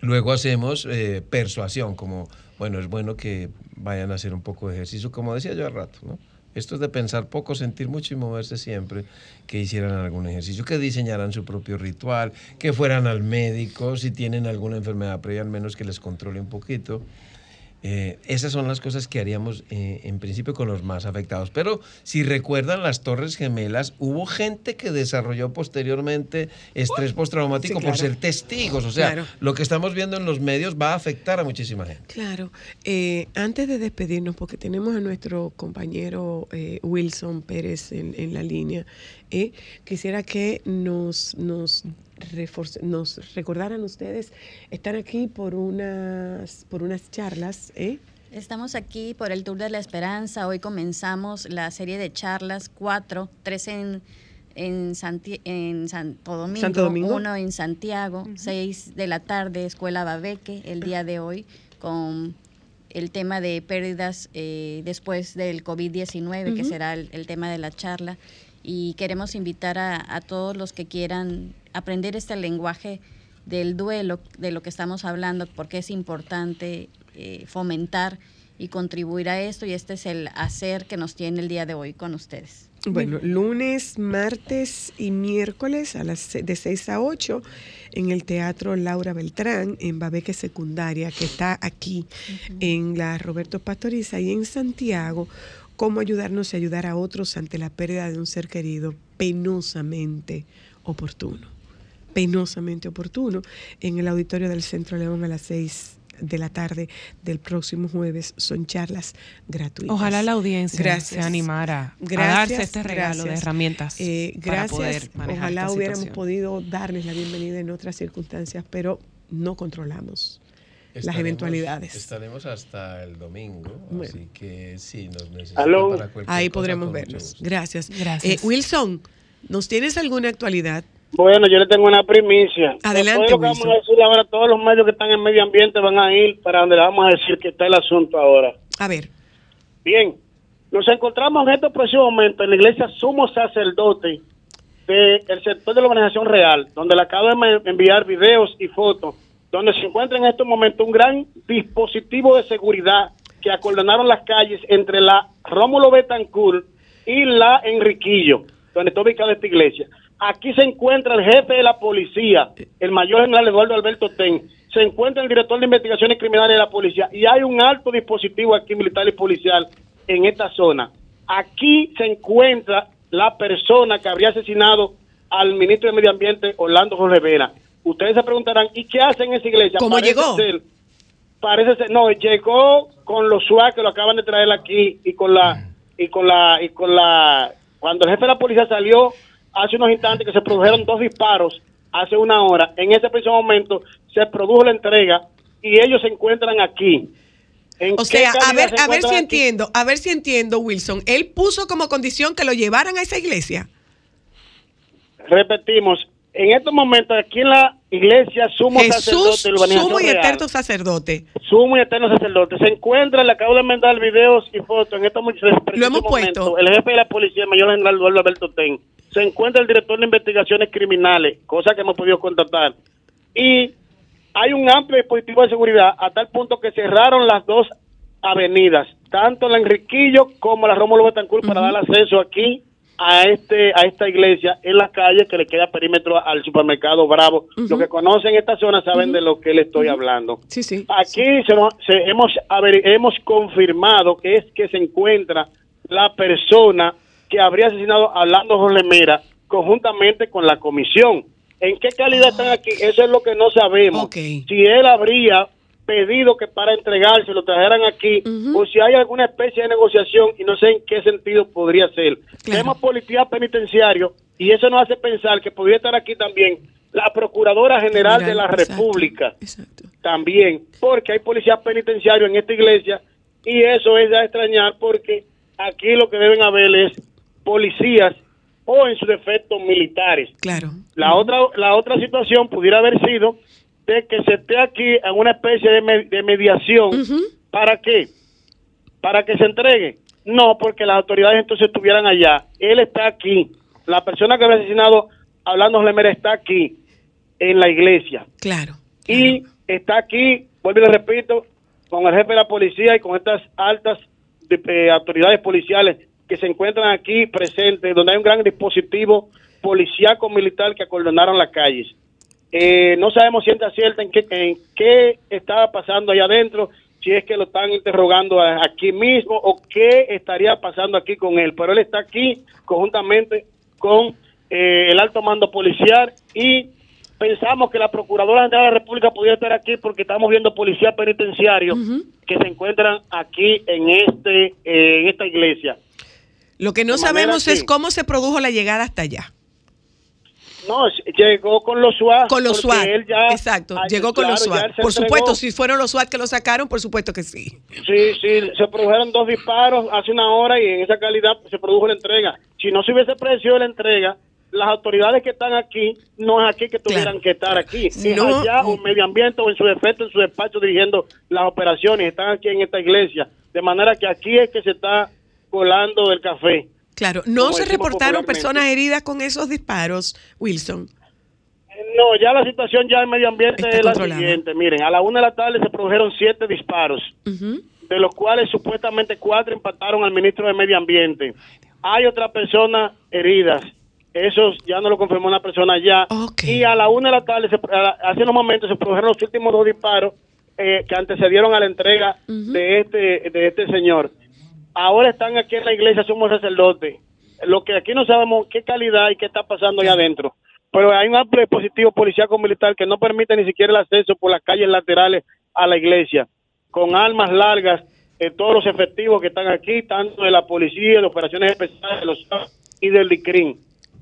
luego hacemos eh, persuasión, como, bueno, es bueno que vayan a hacer un poco de ejercicio, como decía yo al rato, ¿no? Esto es de pensar poco, sentir mucho y moverse siempre, que hicieran algún ejercicio, que diseñaran su propio ritual, que fueran al médico, si tienen alguna enfermedad previa, al menos que les controle un poquito. Eh, esas son las cosas que haríamos eh, en principio con los más afectados. Pero si recuerdan las Torres Gemelas, hubo gente que desarrolló posteriormente estrés postraumático sí, claro. por ser testigos. O sea, Claro. lo que estamos viendo en los medios va a afectar a muchísima gente. Claro. Eh, antes de despedirnos, porque tenemos a nuestro compañero Wilson Pérez en, en la línea, quisiera que nos, nos recordaran ustedes, están aquí por unas, por unas charlas. ¿eh? Estamos aquí por el Tour de la Esperanza. Hoy comenzamos la serie de charlas, cuatro, tres en, en, Santi- en Santo, Domingo, Santo Domingo. uno en Santiago, seis de la tarde, Escuela Babeque, el día de hoy, con el tema de pérdidas eh, después del COVID-19, que Ujú. será el, el tema de la charla. Y queremos invitar a, a todos los que quieran aprender este lenguaje del duelo, de lo que estamos hablando, porque es importante eh, fomentar y contribuir a esto. Y este es el hacer que nos tiene el día de hoy con ustedes. Bueno, lunes, martes y miércoles a las de 6 a 8 en el Teatro Laura Beltrán, en Babeque Secundaria, que está aquí en la Roberto Pastoriza y en Santiago, cómo ayudarnos y ayudar a otros ante la pérdida de un ser querido penosamente oportuno. Penosamente oportuno en el auditorio del Centro León a las 6 de la tarde del próximo jueves. Son charlas gratuitas. Ojalá la audiencia Gracias. se animara a Gracias, darse este regalo de gracias. herramientas Eh, para gracias. poder manejar Ojalá esta hubiéramos situación. podido darles la bienvenida en otras circunstancias, pero no controlamos las eventualidades. Estaremos hasta el domingo, Bueno. así que sí, nos necesitan para cualquier Ahí cosa, podremos vernos. Gracias. Gracias. Eh, Wilson, ¿nos tienes alguna actualidad? Bueno, yo le tengo una primicia. Adelante, Después de lo que vamos a decir ahora, todos los medios que están en medio ambiente van a ir para donde le vamos a decir que está el asunto ahora. A ver. Bien, nos encontramos en estos próximos momentos en la iglesia sumo sacerdote del sector de la organización real, donde le acabo de enviar videos y fotos, donde se encuentra en estos momentos un gran dispositivo de seguridad que acordonaron las calles entre la Rómulo Betancourt y la Enriquillo, donde está ubicada esta iglesia. Aquí se encuentra el jefe de la policía, el mayor general Eduardo Alberto Ten. Se encuentra el director de investigaciones criminales de la policía. Y hay un alto dispositivo aquí militar y policial en esta zona. Aquí se encuentra la persona que habría asesinado al ministro de Medio Ambiente, Orlando Jorge Vera. Ustedes se preguntarán, ¿y qué hacen en esa iglesia? ¿Cómo llegó? ser- parece ser, no, llegó con los SWAT que lo acaban de traer aquí y con la, y con la, y con la, cuando el jefe de la policía salió hace unos instantes que se produjeron dos disparos hace una hora, en ese preciso momento se produjo la entrega y ellos se encuentran aquí. ¿En O sea, a ver, se a ver si aquí? entiendo, a ver si entiendo, Wilson. Él puso como condición que lo llevaran a esa iglesia. Repetimos, en estos momentos aquí en la iglesia sumo Jesús, sacerdote la urbanización sumo y real, eterno sacerdote. sumo y eterno sacerdote. Se encuentra, le acabo de mandar videos y fotos en estos mo- precisos hemos puesto. El jefe de la policía, el mayor general Eduardo Alberto Ten. Se encuentra el director de investigaciones criminales, cosa que hemos podido contactar. Y hay un amplio dispositivo de seguridad a tal punto que cerraron las dos avenidas, tanto la Enriquillo como la Rómulo Betancourt, para dar acceso aquí a este a esta iglesia en la calle que le queda perímetro al supermercado Bravo. Los que conocen esta zona saben de lo que le estoy hablando. Sí, sí. Aquí se nos- se- hemos averi- hemos confirmado que es que se encuentra la persona que habría asesinado a Orlando Jorge Mera conjuntamente con la comisión. ¿En qué calidad están aquí? Eso es lo que no sabemos. Si él habría pedido que para entregarse lo trajeran aquí o si hay alguna especie de negociación y no sé en qué sentido podría ser. Tenemos policía penitenciario y eso nos hace pensar que podría estar aquí también la Procuradora General de la exacto, República también, porque hay policías penitenciarios en esta iglesia y eso es de extrañar porque aquí lo que deben haber es policías o en su defecto militares. Claro. La otra la otra situación pudiera haber sido de que se esté aquí en una especie de, me- de mediación. ¿Para qué? Para que se entregue. No, porque las autoridades entonces estuvieran allá. Él está aquí. La persona que había asesinado, hablando Lemera, está aquí, en la iglesia. Claro. Y está aquí, vuelvo y le repito, con el jefe de la policía y con estas altas de- eh, autoridades policiales que se encuentran aquí presentes, donde hay un gran dispositivo policíaco militar que acordonaron las calles. Eh, no sabemos ciencia cierta en qué, en qué estaba pasando allá adentro, si es que lo están interrogando a- aquí mismo o qué estaría pasando aquí con él. Pero él está aquí conjuntamente con eh, el alto mando policial y pensamos que la Procuradora General de la República pudiera estar aquí porque estamos viendo policías penitenciarios que se encuentran aquí en este eh, en esta iglesia. Lo que no De sabemos es cómo se produjo la llegada hasta allá. No, llegó con los SWAT. Con los SWAT. él ya- Exacto, llegó con claro, los SWAT. Por supuesto, si fueron los SWAT que lo sacaron, por supuesto que sí. Sí, sí, se produjeron dos disparos hace una hora y en esa calidad se produjo la entrega. Si no se hubiese producido la entrega, las autoridades que están aquí no es aquí que tuvieran que estar aquí. Es no- allá o en medio ambiente o en su defecto, en su despacho dirigiendo las operaciones. Están aquí en esta iglesia. De manera que aquí es que se está colando el café. Claro, no se reportaron personas heridas con esos disparos, Wilson. No, ya la situación ya en medio ambiente Está es la siguiente. Miren, a la una de la tarde se produjeron siete disparos. de los cuales supuestamente cuatro impactaron al ministro de Medio Ambiente. Hay otras personas heridas. Eso ya no lo confirmó una persona allá. Y a la una de la tarde, se- hace unos momentos, se produjeron los últimos dos disparos eh, que antecedieron a la entrega de este de este señor. Ahora están aquí en la iglesia, somos sacerdotes. Lo que aquí no sabemos qué calidad y qué está pasando allá adentro. Pero hay un amplio dispositivo policial militar que no permite ni siquiera el acceso por las calles laterales a la iglesia. Con armas largas, eh, todos los efectivos que están aquí, tanto de la policía, de operaciones especiales, de los y del DICRIN.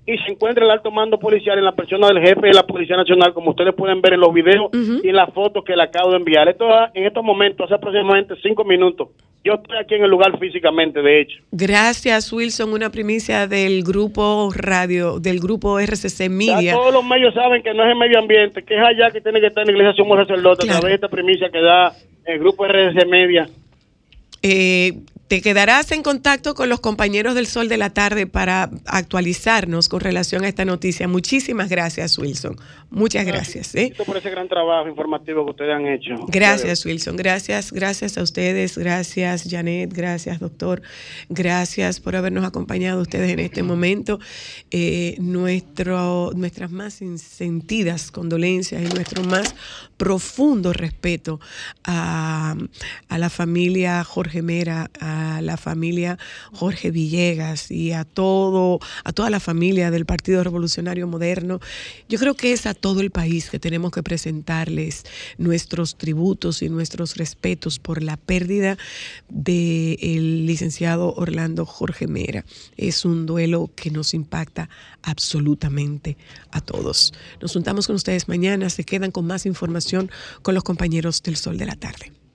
Y se encuentra el alto mando policial en la persona del jefe de la Policía Nacional, como ustedes pueden ver en los videos y en las fotos que le acabo de enviar. Esto en estos momentos, hace aproximadamente cinco minutos. Yo estoy aquí en el lugar físicamente, de hecho. Gracias, Wilson. Una primicia del grupo radio, del grupo RCC Ya Media. todos los medios saben que no es el medio ambiente, que es allá que tiene que estar en la iglesia somos sacerdotes a través de esta primicia que da el grupo RDC Media. Eh, te quedarás en contacto con los compañeros del Sol de la Tarde para actualizarnos con relación a esta noticia. Muchísimas gracias, Wilson. Muchas gracias. ¿eh? por ese gran trabajo informativo que ustedes han hecho. Gracias, Wilson. Gracias, gracias a ustedes. Gracias, Janet. Gracias, doctor. Gracias por habernos acompañado ustedes en este momento. Eh, nuestro, nuestras más sentidas condolencias y nuestro más profundo respeto a, a la familia Jorge Mera, a la familia Jorge Villegas y a todo, a toda la familia del Partido Revolucionario Moderno. Yo creo que es a todo el país que tenemos que presentarles nuestros tributos y nuestros respetos por la pérdida del licenciado Orlando Jorge Mera. Es un duelo que nos impacta absolutamente a todos. Nos juntamos con ustedes mañana, se quedan con más información con los compañeros del Sol de la Tarde.